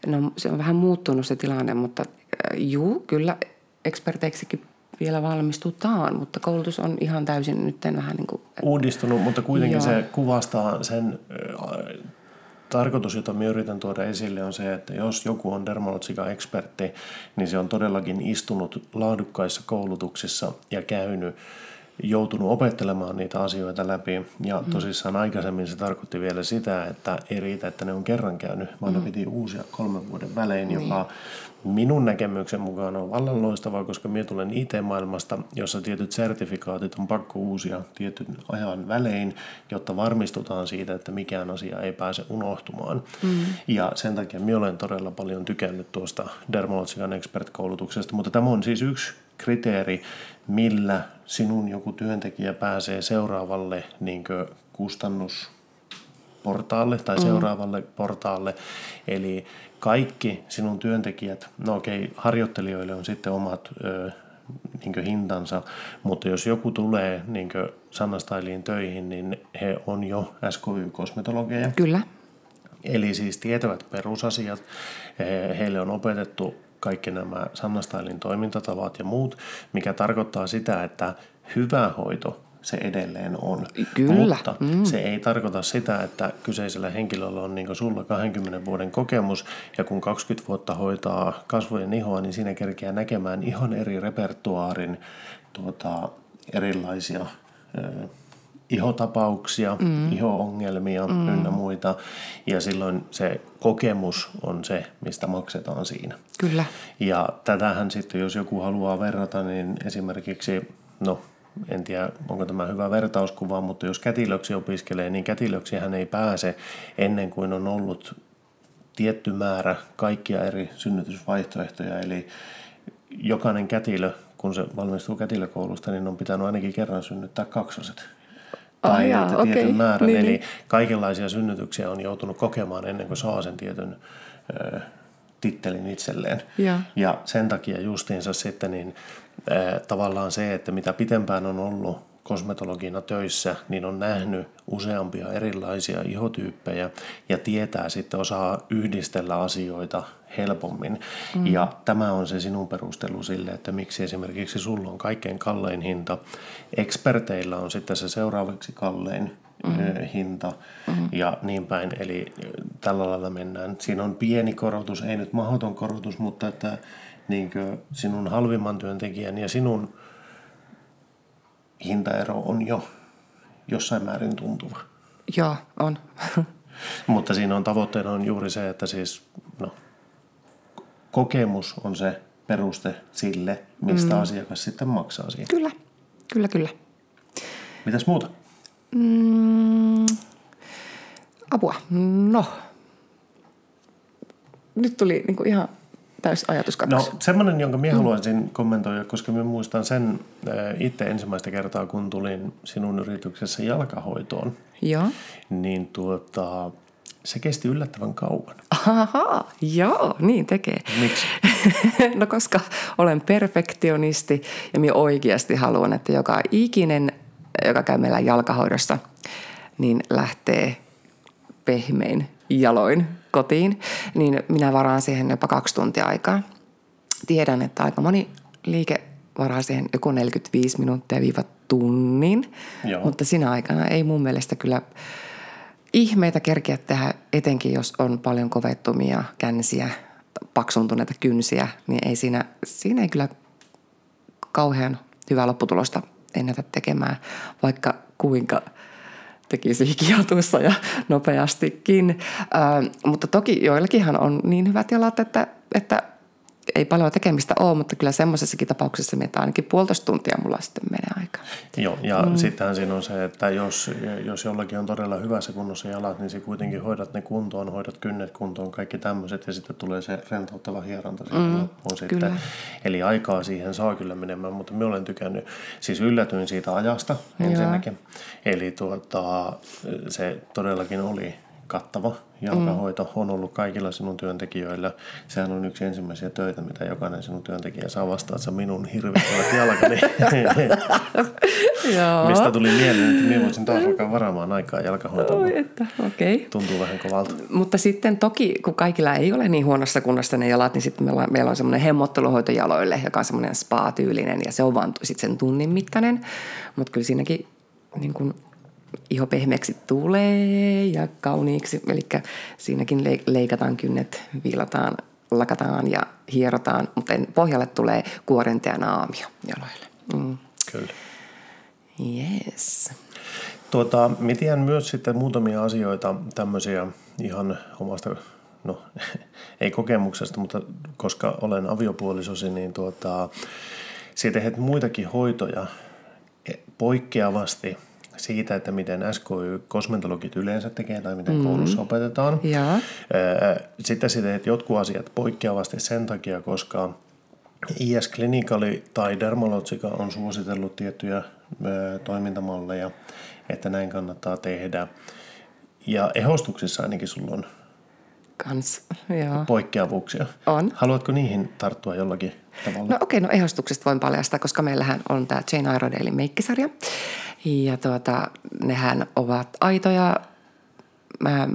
Speaker 3: No, se on vähän muuttunut se tilanne, mutta äh, juu, kyllä eksperteiksikin vielä valmistutaan, mutta koulutus on ihan täysin nyt vähän niin kuin...
Speaker 2: Uudistunut, mutta kuitenkin
Speaker 3: Joo.
Speaker 2: se kuvastaa sen äh, tarkoitus, jota minä yritän tuoda esille, on se, että jos joku on dermalogica-ekspertti, niin se on todellakin istunut laadukkaissa koulutuksissa ja käynyt joutunut opettelemaan niitä asioita läpi. Ja tosissaan aikaisemmin se tarkoitti vielä sitä, että ei riitä, että ne on kerran käynyt, vaan ne piti uusia kolmen vuoden välein, joka minun näkemyksen mukaan on vallan loistavaa, koska minä tulen IT-maailmasta, jossa tietyt sertifikaatit on pakko uusia tietyn ajan välein, jotta varmistutaan siitä, että mikään asia ei pääse unohtumaan. Mm. Ja sen takia minä olen todella paljon tykännyt tuosta Dermalogican expert-koulutuksesta, mutta tämä on siis yksi kriteeri, millä sinun joku työntekijä pääsee seuraavalle niin kustannus portaalle tai mm. seuraavalle portaalle. Eli kaikki sinun työntekijät, no okei, harjoittelijoille on sitten omat ö, niin hintansa, mutta jos joku tulee niin Sanna Styliin töihin, niin he on jo SKY-kosmetologeja.
Speaker 3: Kyllä.
Speaker 2: Eli siis tietävät perusasiat. He- Heille on opetettu kaikki nämä Sanna Stylin toimintatavat ja muut, mikä tarkoittaa sitä, että hyvä hoito se edelleen on.
Speaker 3: Kyllä.
Speaker 2: Mutta mm. se ei tarkoita sitä, että kyseisellä henkilöllä on niin kuin sulla 20 vuoden kokemus ja kun 20 vuotta hoitaa kasvojen ihoa, niin siinä kerkeää näkemään ihan eri repertuaarin tuota, erilaisia ö, ihotapauksia, mm. iho-ongelmia mm. ynnä muita. Ja silloin se kokemus on se, mistä maksetaan siinä.
Speaker 3: Kyllä.
Speaker 2: Ja tätähän sitten, jos joku haluaa verrata, niin esimerkiksi, no en tiedä onko tämä hyvä vertauskuva, mutta jos kätilöksi opiskelee, niin kätilöksi hän ei pääse ennen kuin on ollut tietty määrä kaikkia eri synnytysvaihtoehtoja. Eli jokainen kätilö kun se valmistuu kätilökoulusta, niin on pitänyt ainakin kerran synnyttää kaksoset. Tai
Speaker 3: jaa,
Speaker 2: että
Speaker 3: okei.
Speaker 2: tietyn määrän.
Speaker 3: Niin,
Speaker 2: Eli
Speaker 3: niin.
Speaker 2: kaikenlaisia synnytyksiä on joutunut kokemaan ennen kuin saa sen tietyn ö, tittelin itselleen.
Speaker 3: Joo.
Speaker 2: Ja sen takia justiinsa sitten niin äh, tavallaan se, että mitä pitempään on ollut kosmetologina töissä, niin on nähnyt useampia erilaisia ihotyyppejä ja tietää sitten osaa yhdistellä asioita helpommin. Mm. Ja tämä on se sinun perustelu sille, että miksi esimerkiksi sulla on kaikkein kallein hinta. Experteillä on sitten se seuraavaksi kallein mm. hinta mm. ja niin päin. Eli tällä lailla mennään. Siinä on pieni korotus, ei nyt mahdoton korotus, mutta että niinkö sinun halvimman työntekijän ja sinun hintaero on jo jossain määrin tuntuva.
Speaker 3: Joo, on.
Speaker 2: Mutta siinä on tavoitteena on juuri se, että siis no, kokemus on se peruste sille, mistä mm. asiakas sitten maksaa siitä.
Speaker 3: kyllä, kyllä, kyllä.
Speaker 2: Mitäs muuta?
Speaker 3: Mm, apua. No. Nyt tuli niinku ihan täys ajatuskatkos.
Speaker 2: No semmoinen, jonka minä haluaisin kommentoida, koska minä muistan sen äh, itse ensimmäistä kertaa, kun tulin sinun yrityksessä jalkahoitoon,
Speaker 3: Joo.
Speaker 2: niin tuota, se kesti yllättävän kauan.
Speaker 3: Ahaa, joo, niin tekee.
Speaker 2: Miksi?
Speaker 3: no koska olen perfektionisti ja minä oikeasti haluan, että joka ikinen, joka käy meillä jalkahoidossa, niin lähtee pehmein jaloin kotiin, niin minä varaan siihen jopa kaksi tuntia aikaa. Tiedän, että aika moni liike varaa siihen joko 45 minuuttia viiva tunnin,
Speaker 2: Joo.
Speaker 3: mutta sinä aikana ei mun mielestä kyllä ihmeitä kerkeä tehdä, etenkin jos on paljon kovettumia känsiä, paksuntuneita kynsiä, niin ei siinä, siinä ei kyllä kauhean hyvää lopputulosta ennätä tekemään, vaikka kuinka tekisi hikiatuissa ja nopeastikin. Ää, mutta toki joillakinhan on niin hyvät jalat, että, että ei paljon tekemistä ole, mutta kyllä semmoisessakin tapauksessa, että ainakin puolitoista tuntia mulla sitten menee aikaa.
Speaker 2: Joo, ja mm. sittenhän siinä on se, että jos, jos jollakin on todella hyvässä kunnossa jalat, niin se kuitenkin hoidat ne kuntoon, hoidat kynnet kuntoon, kaikki tämmöiset, ja sitten tulee se rentouttava hieronta siihen mm, loppuun sitten.
Speaker 3: kyllä.
Speaker 2: Eli aikaa siihen saa kyllä menemään, mutta minä olen tykännyt, siis yllätyin siitä ajasta ensinnäkin. Eli tuota, se todellakin oli kattava jalkahoito mm. on ollut kaikilla sinun työntekijöillä. Sehän on yksi ensimmäisiä töitä, mitä jokainen sinun työntekijä saa vastaan, että minun hirvittävät jalkani. Mistä tuli mieleen, että minä voisin taas alkaa varaamaan aikaa jalkahoitoon.
Speaker 3: Oi, että. Okay.
Speaker 2: Tuntuu vähän kovalta.
Speaker 3: Mutta sitten toki, kun kaikilla ei ole niin huonossa kunnossa ne jalat, niin sitten meillä on, meillä on semmoinen hemmotteluhoito jaloille, joka on semmoinen spa-tyylinen ja se on vaan sitten sen tunnin mittainen. Mutta kyllä siinäkin niin kuin iho pehmeäksi tulee ja kauniiksi. Eli siinäkin le- leikataan kynnet, viilataan, lakataan ja hierotaan, mutta pohjalle tulee kuorenta ja naamio jaloille. Mm.
Speaker 2: Kyllä.
Speaker 3: Yes.
Speaker 2: Tuota, mä tiedän myös sitten muutamia asioita tämmöisiä ihan omasta, no ei kokemuksesta, mutta koska olen aviopuolisosi, niin tuota, sä teet muitakin hoitoja poikkeavasti siitä, että miten SKY-kosmetologit yleensä tekee tai miten mm. koulussa opetetaan. Öö, Sitten sä teet jotkut asiat poikkeavasti sen takia, koska IS Clinicali tai Dermalogica on suositellut tiettyjä toimintamalleja, että näin kannattaa tehdä. Ja ehostuksissa ainakin sulla on
Speaker 3: Kans, joo.
Speaker 2: poikkeavuuksia.
Speaker 3: On.
Speaker 2: Haluatko niihin tarttua jollakin tavalla?
Speaker 3: No okei, okay, no ehostuksesta voin paljastaa, koska meillähän on tämä Jane Iredalein meikkisarja. Ja tuota, nehän ovat aitoja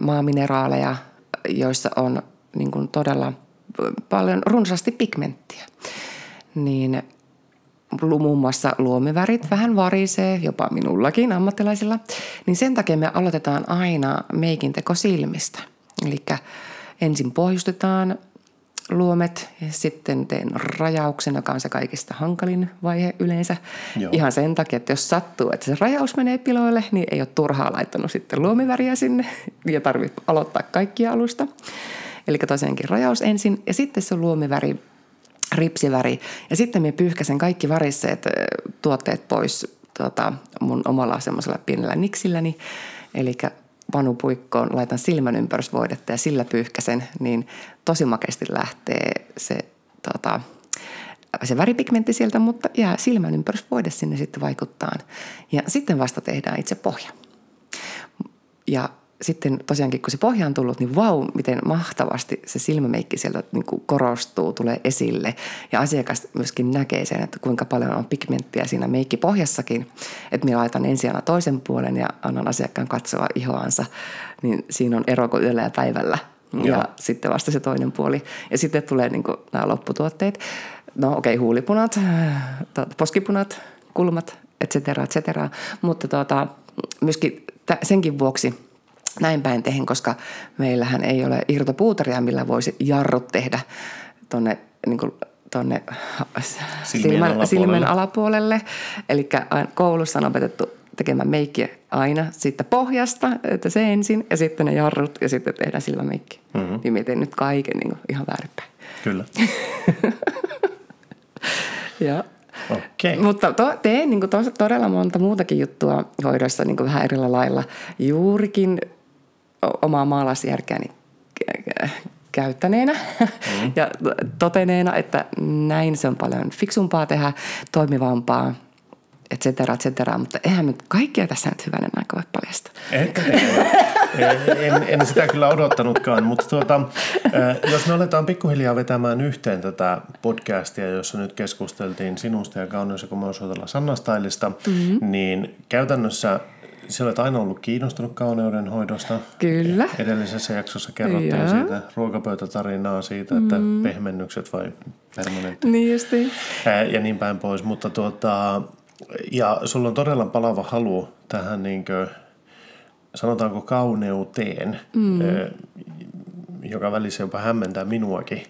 Speaker 3: maamineraaleja, joissa on niin kuin todella paljon runsaasti pigmenttiä. Niin muun muassa luomivärit vähän varisee, jopa minullakin ammattilaisilla. Niin sen takia me aloitetaan aina meikinteko silmistä. Eli ensin pohjustetaan luomet ja sitten teen rajauksen, joka on se kaikista hankalin vaihe yleensä.
Speaker 2: Joo.
Speaker 3: Ihan sen takia, että jos sattuu, että se rajaus menee piloille, niin ei ole turhaa laittanut sitten luomiväriä sinne ja tarvitsee aloittaa kaikkia alusta. Eli tosiaankin rajaus ensin ja sitten se luomiväri, ripsiväri ja sitten me pyyhkäsen kaikki varisseet ö, tuotteet pois tuota, mun omalla semmoisella pienellä niksilläni. Eli vanupuikkoon laitan silmän ympärysvoidetta ja sillä pyyhkäsen, niin tosi makeasti lähtee se tota, se väripigmentti sieltä, mutta jää silmän ympärysvoide sinne sitten vaikuttaa. Ja sitten vasta tehdään itse pohja. Ja sitten tosiaankin, kun se pohja on tullut, niin vau, miten mahtavasti se silmämeikki sieltä niin kuin korostuu, tulee esille. Ja asiakas myöskin näkee sen, että kuinka paljon on pigmenttiä siinä meikkipohjassakin. Että minä laitan ensin aina toisen puolen ja annan asiakkaan katsoa ihoansa, niin siinä on ero kuin yöllä ja päivällä. Ja Joo. sitten vasta se toinen puoli. Ja sitten tulee niin kuin nämä lopputuotteet. No okei, okay, huulipunat, poskipunat, kulmat, et cetera, et cetera. Mutta tuota, myöskin senkin vuoksi – näin päin tehen, koska meillähän ei ole irtopuutaria, millä voisi jarrut tehdä tuonne niin tonne silmän, alapuolelle. silmän alapuolelle. Eli koulussa on opetettu tekemään meikkiä aina siitä pohjasta, että se ensin ja sitten ne jarrut ja sitten tehdään silmämeikki. Mm-hmm. Niin miten nyt kaiken niin ihan väärinpäin.
Speaker 2: Kyllä.
Speaker 3: ja Okay. Mutta to, teen niin to, todella monta muutakin juttua hoidossa niin vähän eri lailla. Juurikin omaa maalaisjärkeäni käyttäneenä mm. ja toteneena, että näin se on paljon fiksumpaa tehdä, toimivampaa, et cetera, et cetera. Mutta eihän nyt kaikkea tässä nyt hyvänen aika voi paljastaa.
Speaker 2: En, en, en sitä kyllä odottanutkaan, mutta tuota, jos me aletaan pikkuhiljaa vetämään yhteen tätä podcastia, jossa nyt keskusteltiin sinusta ja kauneus- ja Sanna Stylista, mm-hmm. niin käytännössä Sä olet aina ollut kiinnostunut kauneuden hoidosta.
Speaker 3: Kyllä.
Speaker 2: Edellisessä jaksossa kerrottiin ja. siitä ruokapöytätarinaa siitä, että mm. pehmennykset vai permanentti.
Speaker 3: Niin justi.
Speaker 2: Ja niin päin pois. Mutta tuota, ja sulla on todella palava halu tähän niin kuin, sanotaanko kauneuteen, mm. joka välissä jopa hämmentää minuakin.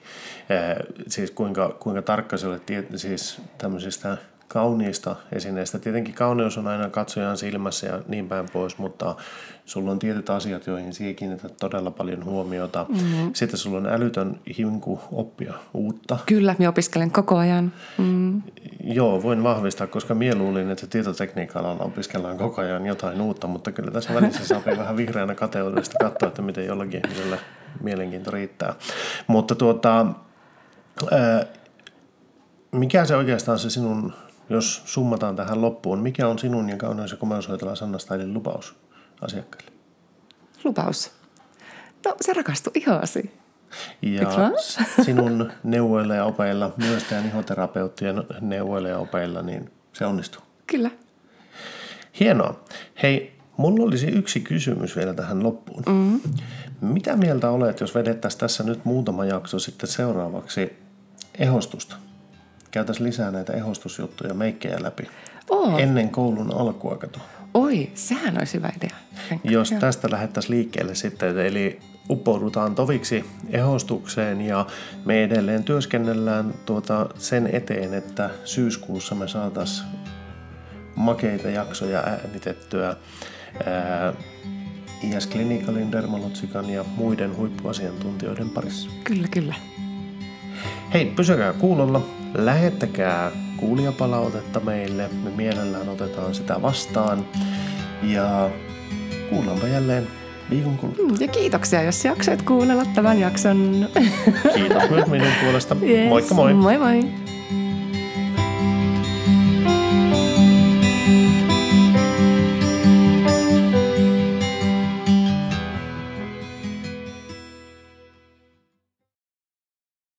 Speaker 2: Siis kuinka, kuinka tarkka se olet siis tämmöisistä kauniista esineistä. Tietenkin kauneus on aina katsojan silmässä ja niin päin pois, mutta sulla on tietyt asiat, joihin siihen kiinnität todella paljon huomiota. Mm-hmm. Sitten sulla on älytön hinku oppia uutta.
Speaker 3: Kyllä, minä opiskelen koko ajan. Mm.
Speaker 2: Joo, voin vahvistaa, koska minä luulin, että tietotekniikalla opiskellaan koko ajan jotain uutta, mutta kyllä tässä välissä saa vähän vihreänä kateudesta katsoa, että miten jollakin ihmiselle mielenkiinto riittää. Mutta tuota, mikä se oikeastaan se sinun jos summataan tähän loppuun, mikä on sinun ja kauneus- ja komeushoitola Sanna Stylin lupaus asiakkaille?
Speaker 3: Lupaus? No se rakastui ihoasi.
Speaker 2: Ja sinun neuvoilla ja opeilla, myös tämän ihoterapeuttien neuvoilla ja opeilla, niin se onnistuu.
Speaker 3: Kyllä.
Speaker 2: Hienoa. Hei, mulla olisi yksi kysymys vielä tähän loppuun. Mm-hmm. Mitä mieltä olet, jos vedettäisiin tässä nyt muutama jakso sitten seuraavaksi ehostusta? Käytäisiin lisää näitä ehostusjuttuja, meikkejä läpi. Oh. Ennen koulun alkua, kato.
Speaker 3: Oi, sehän olisi hyvä idea.
Speaker 2: Jos joo. tästä lähdettäisiin liikkeelle sitten, eli uppoudutaan toviksi ehostukseen ja me edelleen työskennellään tuota sen eteen, että syyskuussa me saataisiin makeita jaksoja äänitettyä ää, IS Clinicalin, Dermalotsikan ja muiden huippuasiantuntijoiden parissa.
Speaker 3: Kyllä, kyllä.
Speaker 2: Hei, pysykää kuulolla, lähettäkää kuulijapalautetta meille, me mielellään otetaan sitä vastaan ja kuullaanpa jälleen viikon kuluttua.
Speaker 3: Mm, ja kiitoksia, jos jaksoit kuunnella tämän jakson.
Speaker 2: Kiitos myös minun puolesta. Yes,
Speaker 3: moi moi! Moi moi!